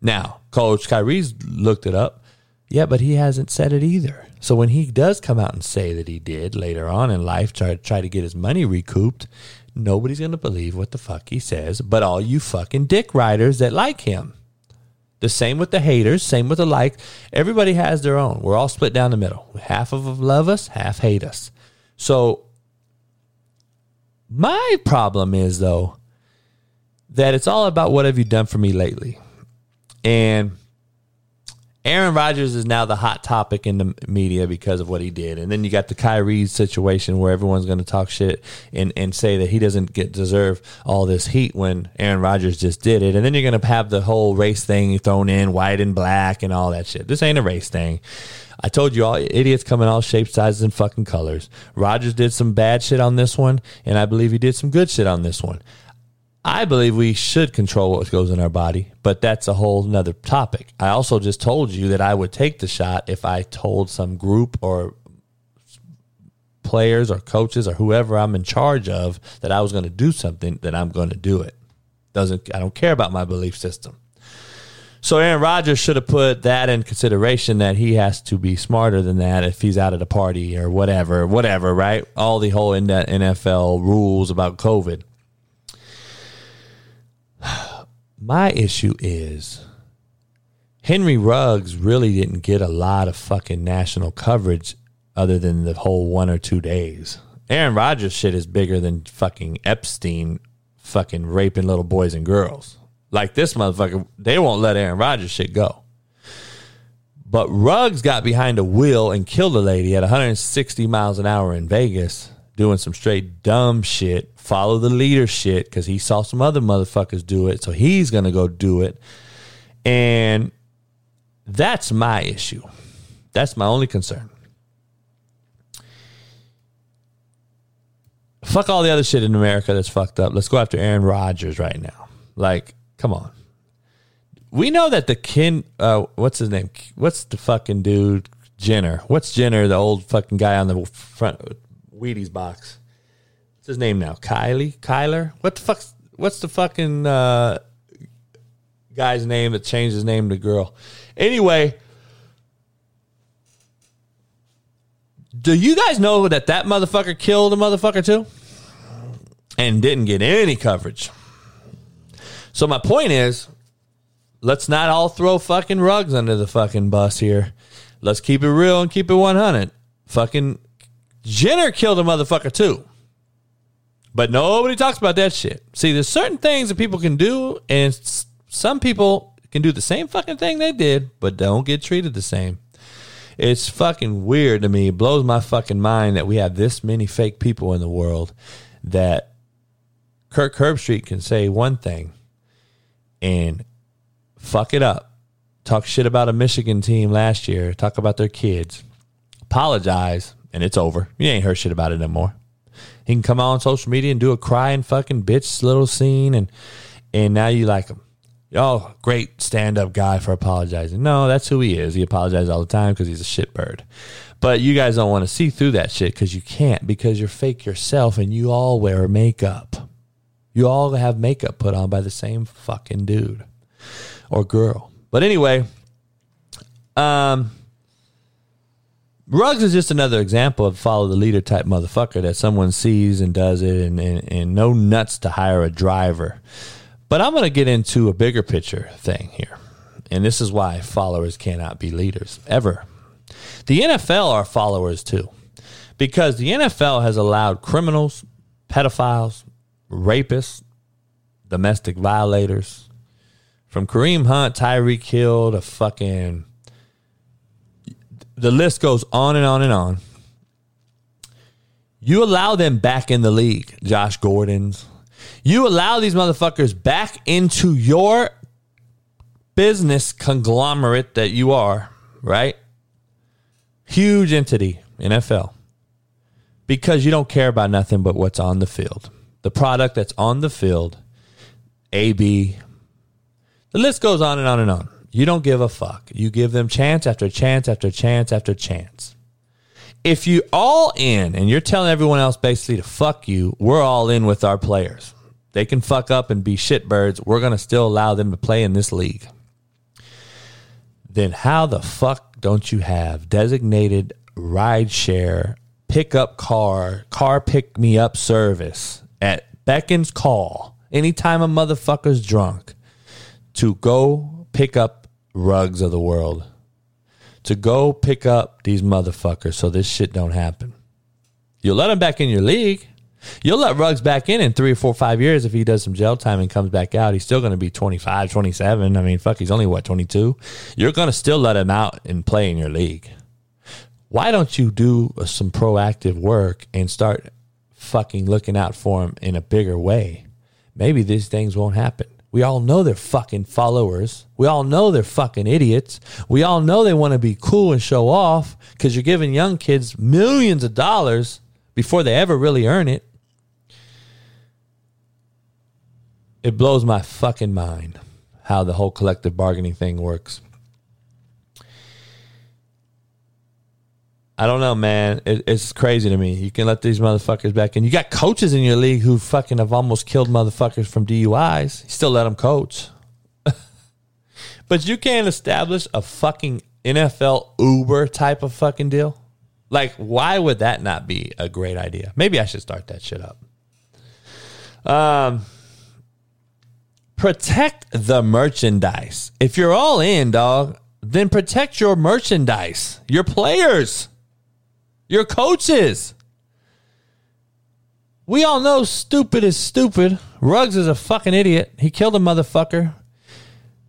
Now, Coach Kyrie's looked it up. Yeah, but he hasn't said it either. So when he does come out and say that he did later on in life, try, try to get his money recouped, nobody's going to believe what the fuck he says, but all you fucking dick riders that like him. The same with the haters, same with the like. Everybody has their own. We're all split down the middle. Half of them love us, half hate us. So my problem is though that it's all about what have you done for me lately. And Aaron Rodgers is now the hot topic in the media because of what he did. And then you got the Kyrie situation where everyone's going to talk shit and, and say that he doesn't get deserve all this heat when Aaron Rodgers just did it. And then you're going to have the whole race thing thrown in, white and black and all that shit. This ain't a race thing. I told you all idiots come in all shapes, sizes, and fucking colors. Rodgers did some bad shit on this one, and I believe he did some good shit on this one. I believe we should control what goes in our body, but that's a whole nother topic. I also just told you that I would take the shot if I told some group or players or coaches or whoever I'm in charge of that I was going to do something, that I'm going to do it. Doesn't I don't care about my belief system. So Aaron Rodgers should have put that in consideration that he has to be smarter than that if he's out at a party or whatever, whatever, right? All the whole NFL rules about COVID. My issue is Henry Ruggs really didn't get a lot of fucking national coverage other than the whole one or two days. Aaron Rodgers shit is bigger than fucking Epstein fucking raping little boys and girls. Like this motherfucker, they won't let Aaron Rodgers shit go. But Ruggs got behind a wheel and killed a lady at 160 miles an hour in Vegas doing some straight dumb shit, follow the leader shit because he saw some other motherfuckers do it. So he's going to go do it. And that's my issue. That's my only concern. Fuck all the other shit in America that's fucked up. Let's go after Aaron Rodgers right now. Like, come on. We know that the kin, uh, what's his name? What's the fucking dude? Jenner. What's Jenner, the old fucking guy on the front Wheaties box. What's his name now? Kylie? Kyler? What the fuck? What's the fucking uh, guy's name that changed his name to girl? Anyway, do you guys know that that motherfucker killed a motherfucker too? And didn't get any coverage. So my point is, let's not all throw fucking Ruggs under the fucking bus here. Let's keep it real and keep it 100. Fucking Jenner killed a motherfucker too. But nobody talks about that shit. See, there's certain things that people can do, and some people can do the same fucking thing they did, but don't get treated the same. It's fucking weird to me. It blows my fucking mind that we have this many fake people in the world that Kirk Herbstreit can say one thing and fuck it up. Talk shit about a Michigan team last year, talk about their kids, apologize, and it's over. You ain't heard shit about it no more. He can come on social media and do a crying fucking bitch little scene, and and now you like him. Oh, great stand up guy for apologizing. No, that's who he is. He apologizes all the time because he's a shitbird. But you guys don't want to see through that shit because you can't because you're fake yourself and you all wear makeup. You all have makeup put on by the same fucking dude or girl. But anyway, Um, Ruggs is just another example of follow the leader type motherfucker that someone sees and does it and, and, and no nuts to hire a driver. But I'm going to get into a bigger picture thing here. And this is why followers cannot be leaders ever. The NFL are followers too, because the NFL has allowed criminals, pedophiles, rapists, domestic violators, from Kareem Hunt, Tyreek Hill to fucking. The list goes on and on and on. You allow them back in the league, Josh Gordon's. You allow these motherfuckers back into your business conglomerate that you are, right? Huge entity, NFL. Because you don't care about nothing but what's on the field. The product that's on the field, AB. The list goes on and on and on. You don't give a fuck. You give them chance after chance after chance after chance. If you all in and you're telling everyone else basically to fuck you, we're all in with our players. They can fuck up and be shitbirds. We're going to still allow them to play in this league. Then how the fuck don't you have designated ride share pickup car, car pick me up service at Beckon's call anytime a motherfucker's drunk to go pick up Ruggs of the world, to go pick up these motherfuckers so this shit don't happen. You'll let them back in your league. You'll let Ruggs back in in three or four, five years if he does some jail time and comes back out. He's still going to be 25, 27. I mean, fuck, he's only, what, 22? You're going to still let him out and play in your league. Why don't you do uh, some proactive work and start fucking looking out for him in a bigger way? Maybe these things won't happen. We all know they're fucking followers. We all know they're fucking idiots. We all know they want to be cool and show off because you're giving young kids millions of dollars before they ever really earn it. it blows my fucking mind how the whole collective bargaining thing works. I don't know, man. It, it's crazy to me. You can let these motherfuckers back in. You got coaches in your league who fucking have almost killed motherfuckers from DUIs. You still let them coach. but you can't establish a fucking NFL Uber type of fucking deal. Like, why would that not be a great idea? Maybe I should start that shit up. Um, protect the merchandise. If you're all in, dog, then protect your merchandise, your players, your coaches. We all know stupid is stupid. Ruggs is a fucking idiot. He killed a motherfucker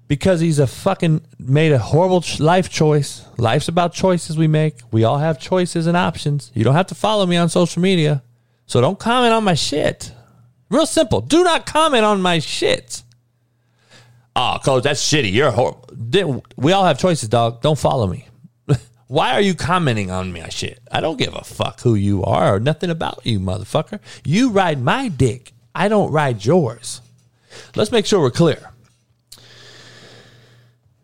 because he's a fucking made a horrible life choice. Life's about choices we make. We all have choices and options. You don't have to follow me on social media. So don't comment on my shit. Real simple. Do not comment on my shit. Oh, coach, that's shitty. You're horrible. We all have choices, dog. Don't follow me. Why are you commenting on my shit? I don't give a fuck who you are or nothing about you, motherfucker. You ride my dick. I don't ride yours. Let's make sure we're clear.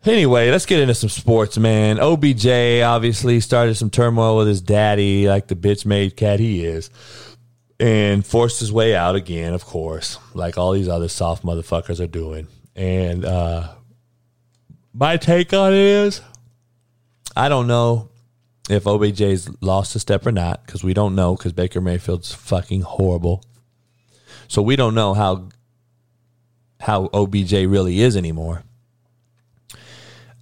Anyway, let's get into some sports, man. OBJ obviously started some turmoil with his daddy, like the bitch made cat he is, and forced his way out again, of course, like all these other soft motherfuckers are doing. And uh, my take on it is I don't know if OBJ's lost a step or not because we don't know because Baker Mayfield's fucking horrible. So we don't know how how OBJ really is anymore.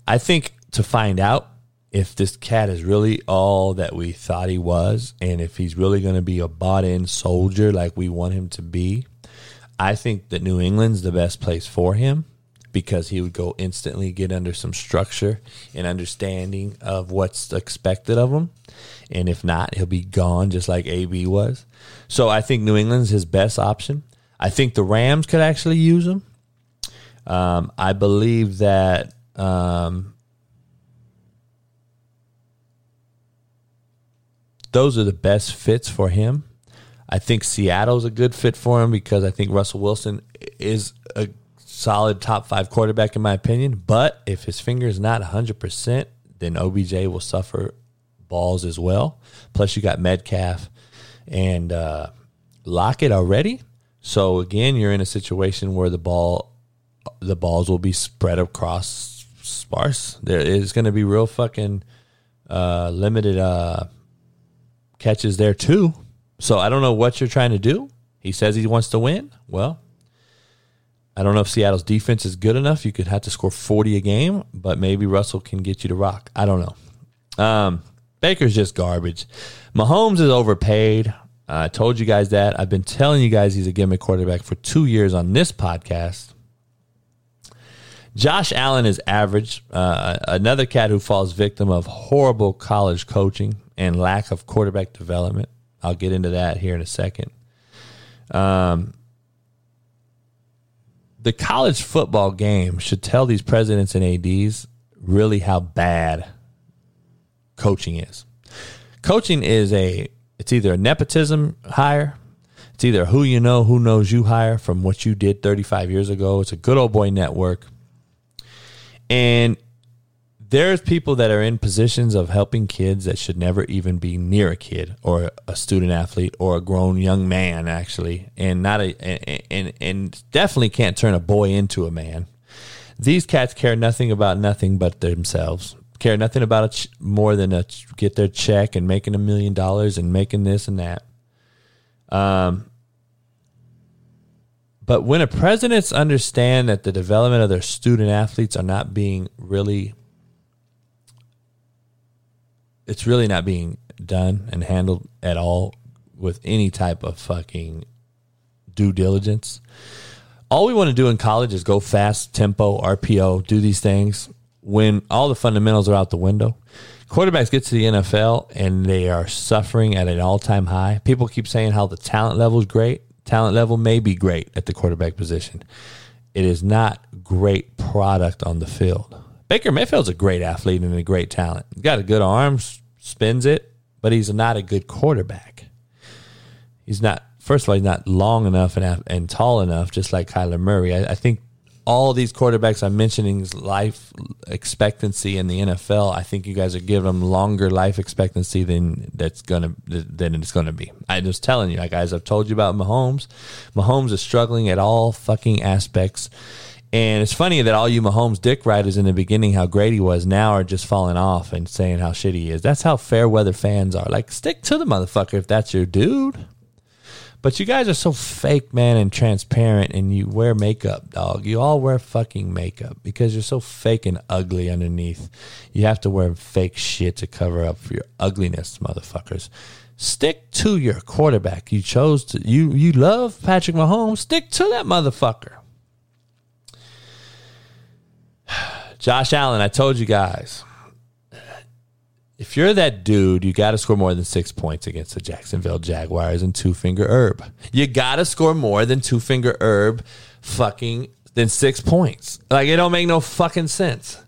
I think to find out if this cat is really all that we thought he was and if he's really going to be a bought in soldier like we want him to be, I think that New England's the best place for him because he would go instantly get under some structure and understanding of what's expected of him. And if not, he'll be gone just like AB was. So I think New England's his best option. I think the Rams could actually use him. Um, I believe that um, those are the best fits for him. I think Seattle's a good fit for him because I think Russell Wilson is a solid top five quarterback in my opinion. But if his finger is not 100%, then OBJ will suffer balls as well. Plus, you got Metcalf and uh, Lockett already. So again, you're in a situation where the ball, the balls will be spread across sparse. There is going to be real fucking uh, limited uh, catches there too. So I don't know what you're trying to do. He says he wants to win. Well, I don't know if Seattle's defense is good enough. You could have to score 40 a game, but maybe Russell can get you to rock. I don't know. Um, Baker's just garbage. Mahomes is overpaid. I told you guys that. I've been telling you guys he's a gimmick quarterback for two years on this podcast. Josh Allen is average. Uh, another cat who falls victim of horrible college coaching and lack of quarterback development. I'll get into that here in a second. Um, the college football game should tell these presidents and ads really how bad coaching is. Coaching is a it's either a nepotism hire, it's either who you know, who knows you hire from what you did 35 years ago. It's a good old boy network. And there's people that are in positions of helping kids that should never even be near a kid or a student athlete or a grown young man actually. And not a and, and, and definitely can't turn a boy into a man. These cats care nothing about nothing but themselves. Care nothing about it more than a, get their check and making a million dollars and making this and that. Um but when a presidents understand that the development of their student athletes are not being really it's really not being done and handled at all with any type of fucking due diligence. All we want to do in college is go fast, tempo, RPO, do these things when all the fundamentals are out the window. Quarterbacks get to the NFL and they are suffering at an all time high. People keep saying how the talent level is great talent level may be great at the quarterback position. It is not great product on the field. Baker Mayfield's a great athlete and a great talent. He's got a good arm, spins it, but he's not a good quarterback. He's not. First of all, he's not long enough and and tall enough, just like Kyler Murray. I, I think all these quarterbacks I'm mentioning life expectancy in the NFL. I think you guys are giving them longer life expectancy than that's gonna than it's gonna be. I'm just telling you, guys. I've told you about Mahomes. Mahomes is struggling at all fucking aspects. And it's funny that all you Mahomes dick riders in the beginning, how great he was, now are just falling off and saying how shitty he is. That's how fair weather fans are. Like, stick to the motherfucker if that's your dude. But you guys are so fake, man, and transparent, and you wear makeup, dog. You all wear fucking makeup because you're so fake and ugly underneath. You have to wear fake shit to cover up for your ugliness, motherfuckers. Stick to your quarterback. You chose to you you love Patrick Mahomes. Stick to that motherfucker. Josh Allen, I told you guys if you're that dude, you got to score more than six points against the Jacksonville Jaguars and two finger herb. You got to score more than two finger herb fucking than six points. Like, it don't make no fucking sense.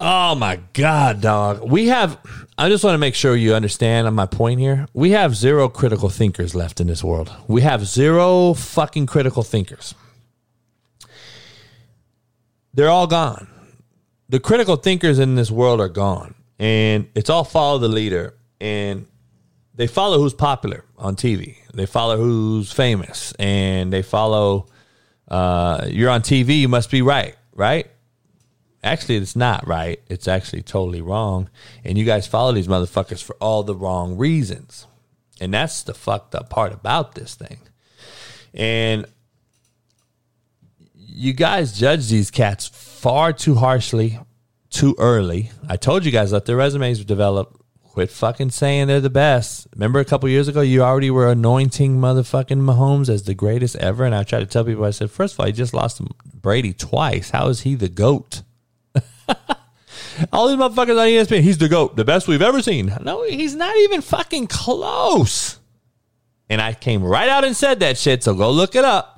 Oh my God, dog. We have, I just want to make sure you understand my point here. We have zero critical thinkers left in this world. We have zero fucking critical thinkers. They're all gone. The critical thinkers in this world are gone and it's all follow the leader and they follow who's popular on TV. They follow who's famous and they follow uh, you're on TV, you must be right, right? Actually, it's not right. It's actually totally wrong. And you guys follow these motherfuckers for all the wrong reasons. And that's the fucked up part about this thing. And you guys judge these cats far too harshly too early. I told you guys let their resumes develop. Quit fucking saying they're the best. Remember a couple years ago, you already were anointing motherfucking Mahomes as the greatest ever, and I tried to tell people, I said, first of all, he just lost Brady twice. How is he the goat? all these motherfuckers on ESPN, he's the goat, the best we've ever seen. No, he's not even fucking close. And I came right out and said that shit, so go look it up.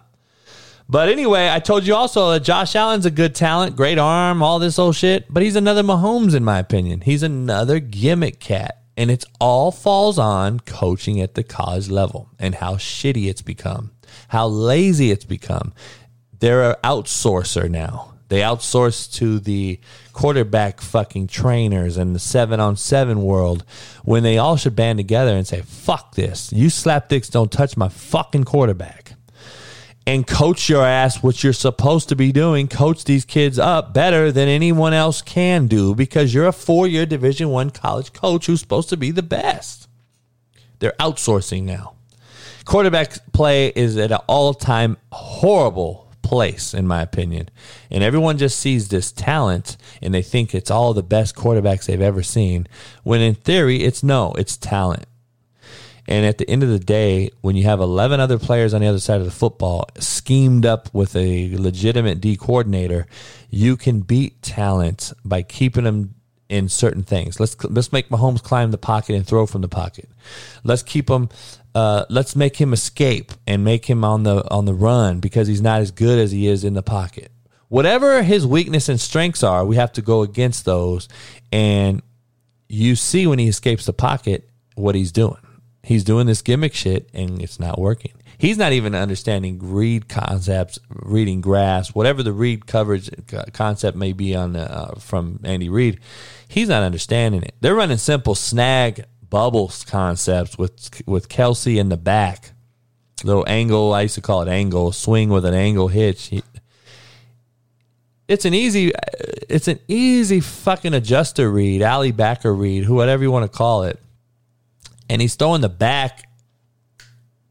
But anyway, I told you also that Josh Allen's a good talent, great arm, all this old shit, but he's another Mahomes in my opinion. He's another gimmick cat. And it's all falls on coaching at the college level and how shitty it's become, how lazy it's become. They're an outsourcer now. They outsource to the quarterback fucking trainers and the seven on seven world when they all should band together and say, fuck this. You slapdicks don't touch my fucking quarterback and coach your ass what you're supposed to be doing coach these kids up better than anyone else can do because you're a four-year division one college coach who's supposed to be the best. They're outsourcing now. Quarterback play is at an all-time horrible place in my opinion. And everyone just sees this talent and they think it's all the best quarterbacks they've ever seen when in theory it's no it's talent and at the end of the day, when you have 11 other players on the other side of the football schemed up with a legitimate D coordinator, you can beat talent by keeping them in certain things. Let's let's make Mahomes climb the pocket and throw from the pocket. Let's keep him. Uh, let's make him escape and make him on the on the run because he's not as good as he is in the pocket. Whatever his weakness and strengths are, we have to go against those. And you see when he escapes the pocket what he's doing. He's doing this gimmick shit and it's not working. He's not even understanding read concepts, reading graphs, whatever the read coverage concept may be on the, uh, from Andy Reid. He's not understanding it. They're running simple snag bubbles concepts with with Kelce in the back, little angle. I used to call it angle swing with an angle hitch. He, it's an easy, it's an easy fucking adjuster read, alley backer read, whatever you want to call it and he's throwing the back,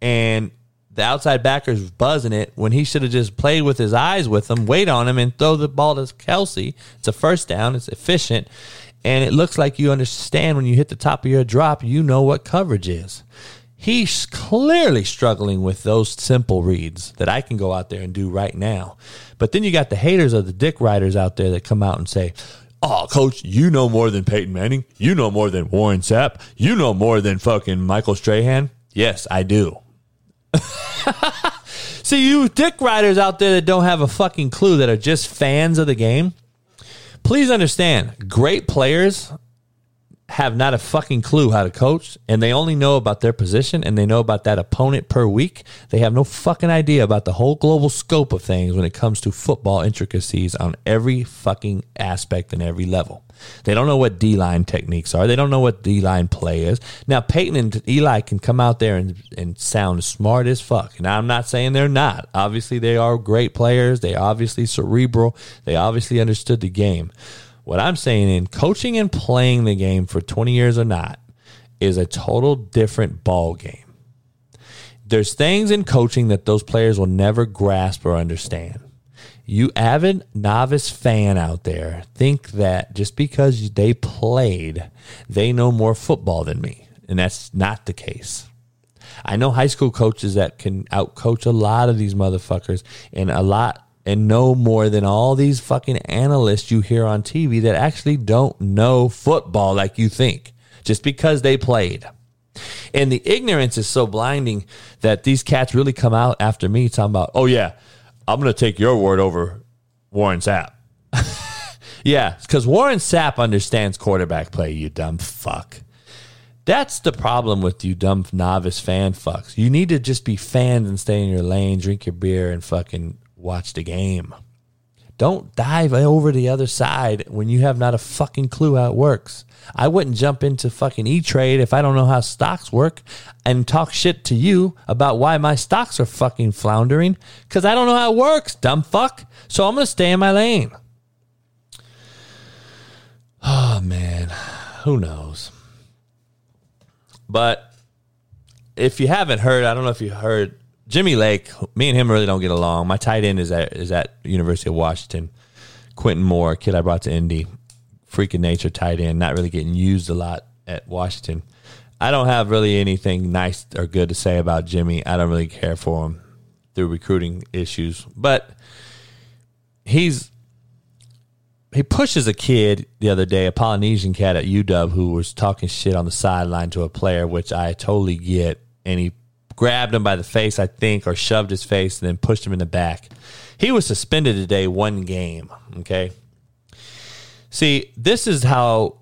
and the outside backer's buzzing it when he should have just played with his eyes with him, wait on him, and throw the ball to Kelce. It's a first down. It's efficient, and it looks like you understand when you hit the top of your drop. You know what coverage is. He's clearly struggling with those simple reads that I can go out there and do right now. But then you got the haters of the dick riders out there that come out and say, oh, coach, you know more than Peyton Manning. You know more than Warren Sapp. You know more than fucking Michael Strahan. Yes, I do. See, you dick riders out there that don't have a fucking clue that are just fans of the game, please understand great players have not a fucking clue how to coach and they only know about their position and they know about that opponent per week. They have no fucking idea about the whole global scope of things when it comes to football intricacies on every fucking aspect and every level. They don't know what D line techniques are. They don't know what D line play is. Now, Peyton and Eli can come out there and, and sound smart as fuck. Now, I'm not saying they're not. Obviously, they are great players. They obviously cerebral. They obviously understood the game. What I'm saying in coaching and playing the game for 20 years or not is a total different ball game. There's things in coaching that those players will never grasp or understand. You avid novice fan out there think that just because they played, they know more football than me. And that's not the case. I know high school coaches that can outcoach a lot of these motherfuckers and a lot and know more than all these fucking analysts you hear on TV that actually don't know football like you think just because they played. And the ignorance is so blinding that these cats really come out after me talking about, oh, yeah, I'm going to take your word over Warren Sapp. yeah, because Warren Sapp understands quarterback play, you dumb fuck. That's the problem with you dumb novice fan fucks. You need to just be fans and stay in your lane, drink your beer, and fucking watch the game. Don't dive over the other side when you have not a fucking clue how it works. I wouldn't jump into fucking E Trade if I don't know how stocks work and talk shit to you about why my stocks are fucking floundering because I don't know how it works, dumb fuck. So I'm going to stay in my lane. Oh, man. Who knows? But if you haven't heard, I don't know if you heard Jimmy Lake, me and him really don't get along. My tight end is at is at University of Washington. Quentin Moore, kid I brought to Indy, freaking nature tight end, not really getting used a lot at Washington. I don't have really anything nice or good to say about Jimmy. I don't really care for him through recruiting issues, but he's he pushes a kid the other day, a Polynesian cat at UW who was talking shit on the sideline to a player, which I totally get, and he grabbed him by the face, I think, or shoved his face and then pushed him in the back. He was suspended today, one game. Okay. See, this is how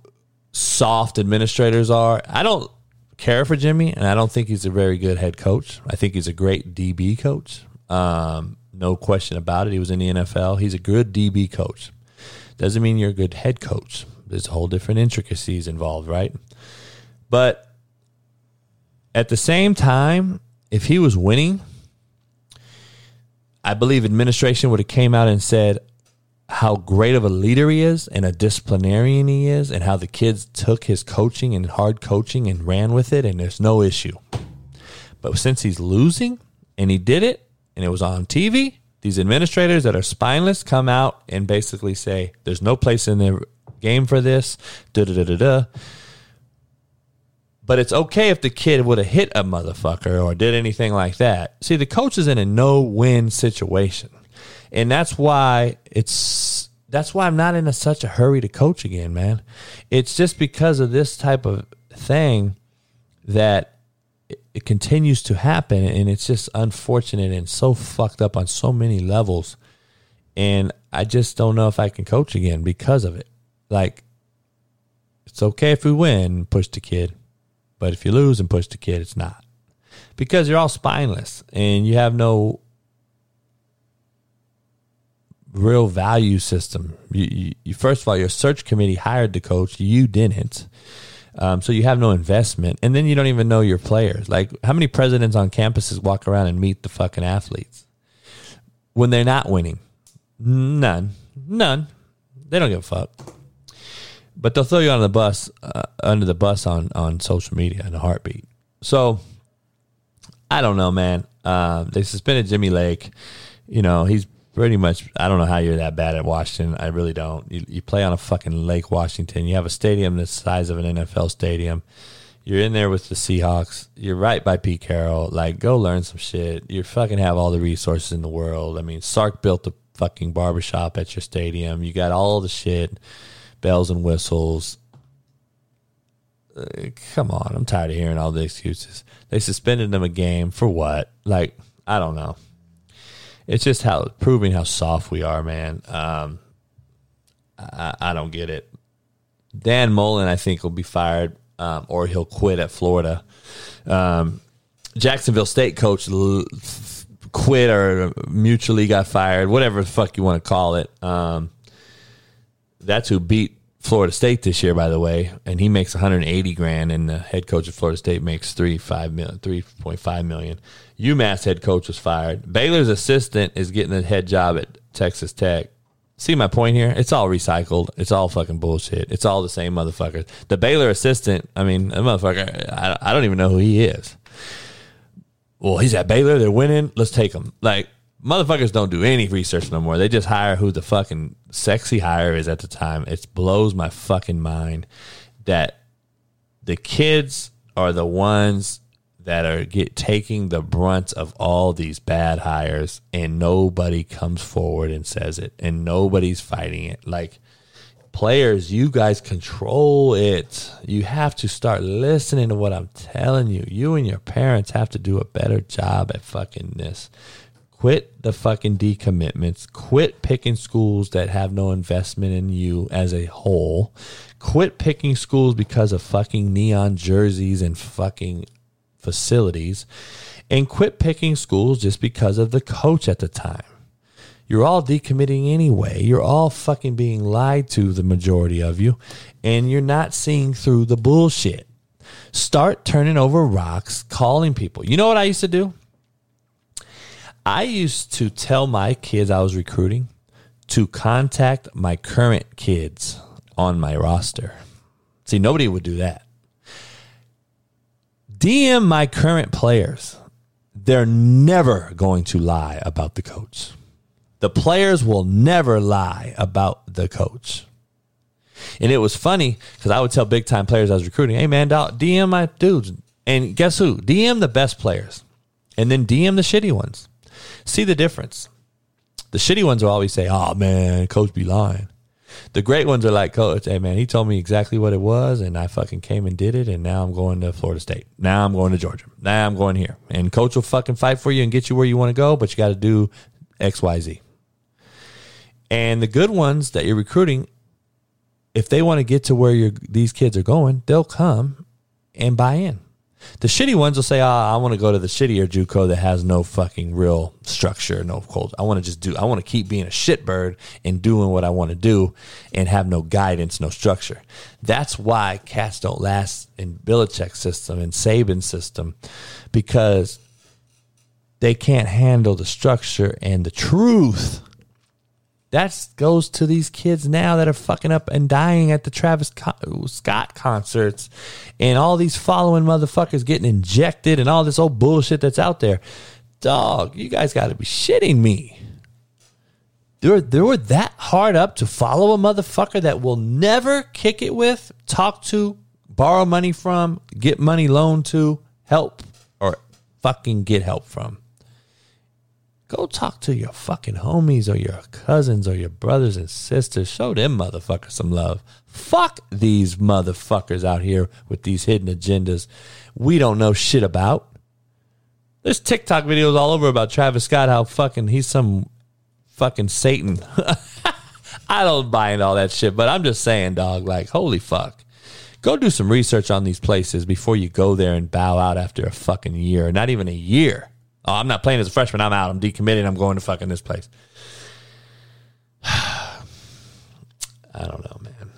soft administrators are. I don't care for Jimmy, and I don't think he's a very good head coach. I think he's a great DB coach. Um, no question about it. He was in the NFL. He's a good DB coach. Doesn't mean you're a good head coach. There's a whole different intricacies involved, right? But at the same time, if he was winning, I believe administration would have came out and said how great of a leader he is and a disciplinarian he is and how the kids took his coaching and hard coaching and ran with it and there's no issue. But since he's losing and he did it and it was on TV, these administrators that are spineless come out and basically say there's no place in the game for this. But it's okay if the kid would have hit a motherfucker or did anything like that. See, the coach is in a no-win situation, and that's why it's that's why I'm not in a, such a hurry to coach again, man. It's just because of this type of thing that it, it continues to happen, and it's just unfortunate and so fucked up on so many levels. And I just don't know if I can coach again because of it. Like, it's okay if we win, push the kid but if you lose and push the kid, it's not. Because you're all spineless and you have no real value system. You, you, you, first of all, your search committee hired the coach, you didn't. Um, so you have no investment, and then you don't even know your players. Like, how many presidents on campuses walk around and meet the fucking athletes when they're not winning? None, none. They don't give a fuck but they'll throw you on the bus uh, under the bus on on social media in a heartbeat. So I don't know, man. Uh, they suspended Jimmy Lake. You know, he's pretty much. I don't know how you're that bad at Washington. I really don't. You, you play on a fucking Lake Washington. You have a stadium the size of an NFL stadium. You're in there with the Seahawks. You're right by Pete Carroll. Like, go learn some shit. You fucking have all the resources in the world. I mean, Sark built a fucking barbershop at your stadium. You got all the shit bells and whistles. Uh, come on, I'm tired of hearing all the excuses. They suspended them a game for what? Like, I don't know. It's just how proving how soft we are, man. Um, I, I don't get it. Dan Mullen, I think, will be fired um, or he'll quit at Florida. Um, Jacksonville State coach quit or mutually got fired, whatever the fuck you want to call it. Um, that's who beat Florida State this year, by the way, and he makes 180 grand, and the head coach of Florida State makes three five million, three point five million. UMass head coach was fired. Baylor's assistant is getting a head job at Texas Tech. See my point here? It's all recycled. It's all fucking bullshit. It's all the same motherfuckers. The Baylor assistant, I mean, the motherfucker, I, I don't even know who he is. Well, he's at Baylor. They're winning. Let's take him. Like, motherfuckers don't do any research no more. They just hire who the fucking sexy hire is at the time. It blows my fucking mind that the kids are the ones that are get taking the brunt of all these bad hires and nobody comes forward and says it and nobody's fighting it. Like players, you guys control it. You have to start listening to what I'm telling you. You and your parents have to do a better job at fucking this. Quit the fucking decommitments. Quit picking schools that have no investment in you as a whole. Quit picking schools because of fucking neon jerseys and fucking facilities. And quit picking schools just because of the coach at the time. You're all decommitting anyway. You're all fucking being lied to, the majority of you, and you're not seeing through the bullshit. Start turning over rocks, calling people. You know what I used to do? I used to tell my kids I was recruiting to contact my current kids on my roster. See, nobody would do that. DM my current players. They're never going to lie about the coach. The players will never lie about the coach. And it was funny because I would tell big time players I was recruiting, hey man, DM my dudes. And guess who? DM the best players and then DM the shitty ones. See the difference. The shitty ones will always say, "Oh man, coach be lying." The great ones are like, "Coach, hey man, he told me exactly what it was, and I fucking came and did it, and now I'm going to Florida State. Now I'm going to Georgia. Now I'm going here, and coach will fucking fight for you and get you where you want to go, but you got to do XYZ. And the good ones that you're recruiting, if they want to get to where these kids are going, they'll come and buy in. The shitty ones will say, oh, I want to go to the shittier JUCO that has no fucking real structure, no cold. I want to just do, I want to keep being a shitbird and doing what I want to do and have no guidance, no structure. That's why cats don't last in Belichick's system and Saban's system because they can't handle the structure and the truth. That goes to these kids now that are fucking up and dying at the Travis Scott concerts and all these following motherfuckers getting injected and all this old bullshit that's out there. Dog, you guys got to be shitting me. They're, they're that hard up to follow a motherfucker that will never kick it with, talk to, borrow money from, get money loaned to, help, or fucking get help from. Go talk to your fucking homies or your cousins or your brothers and sisters. Show them motherfuckers some love. Fuck these motherfuckers out here with these hidden agendas we don't know shit about. There's TikTok videos all over about Travis Scott, how fucking he's some fucking Satan. I don't buy into all that shit, but I'm just saying, dog, like, holy fuck. Go do some research on these places before you go there and bow out after a fucking year. Not even a year. Oh, I'm not playing as a freshman. I'm out. I'm decommitted. I'm going to fucking this place. I don't know, man.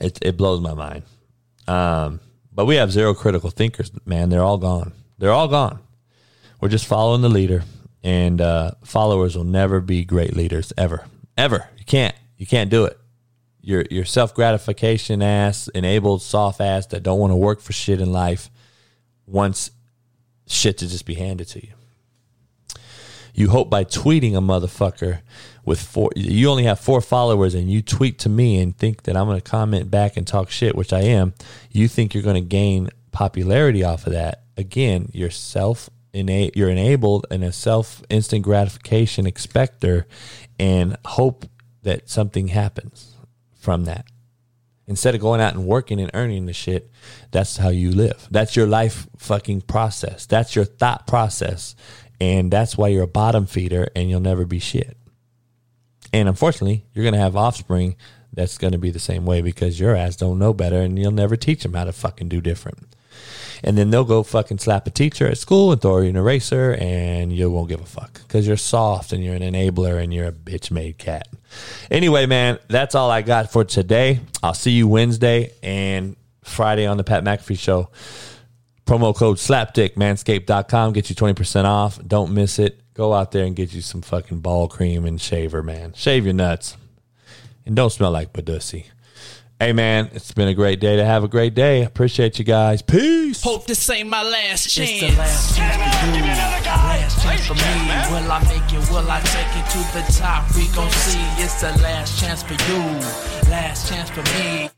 It it blows my mind. Um, but we have zero critical thinkers, man. They're all gone. They're all gone. We're just following the leader, and uh, followers will never be great leaders ever, ever. You can't. You can't do it. Your your self gratification ass, enabled soft ass that don't want to work for shit in life. Once shit to just be handed to you. You hope by tweeting a motherfucker with four, you only have four followers and you tweet to me and think that I'm going to comment back and talk shit, which I am. You think you're going to gain popularity off of that. Again, you're self you're enabled in a self instant gratification expector and hope that something happens from that. Instead of going out and working and earning the shit, that's how you live. That's your life fucking process. That's your thought process. And that's why you're a bottom feeder and you'll never be shit. And unfortunately, you're going to have offspring that's going to be the same way because your ass don't know better and you'll never teach them how to fucking do different and then they'll go fucking slap a teacher at school and throw you an eraser, and you won't give a fuck because you're soft and you're an enabler and you're a bitch made cat. Anyway, man, that's all I got for today. I'll see you Wednesday and Friday on the Pat McAfee Show. Promo code SLAPDICK, manscaped.com. Get you 20% off. Don't miss it. Go out there and get you some fucking ball cream and shaver, man. Shave your nuts. And don't smell like Badussy. Hey man, it's been a great day to have a great day. Appreciate you guys. Peace. Hope this ain't my last chance. It's the last chance for you. Last chance for me. Will I make it? Will I take it to the top? We gon' see. It's the last chance for you. Last chance for me.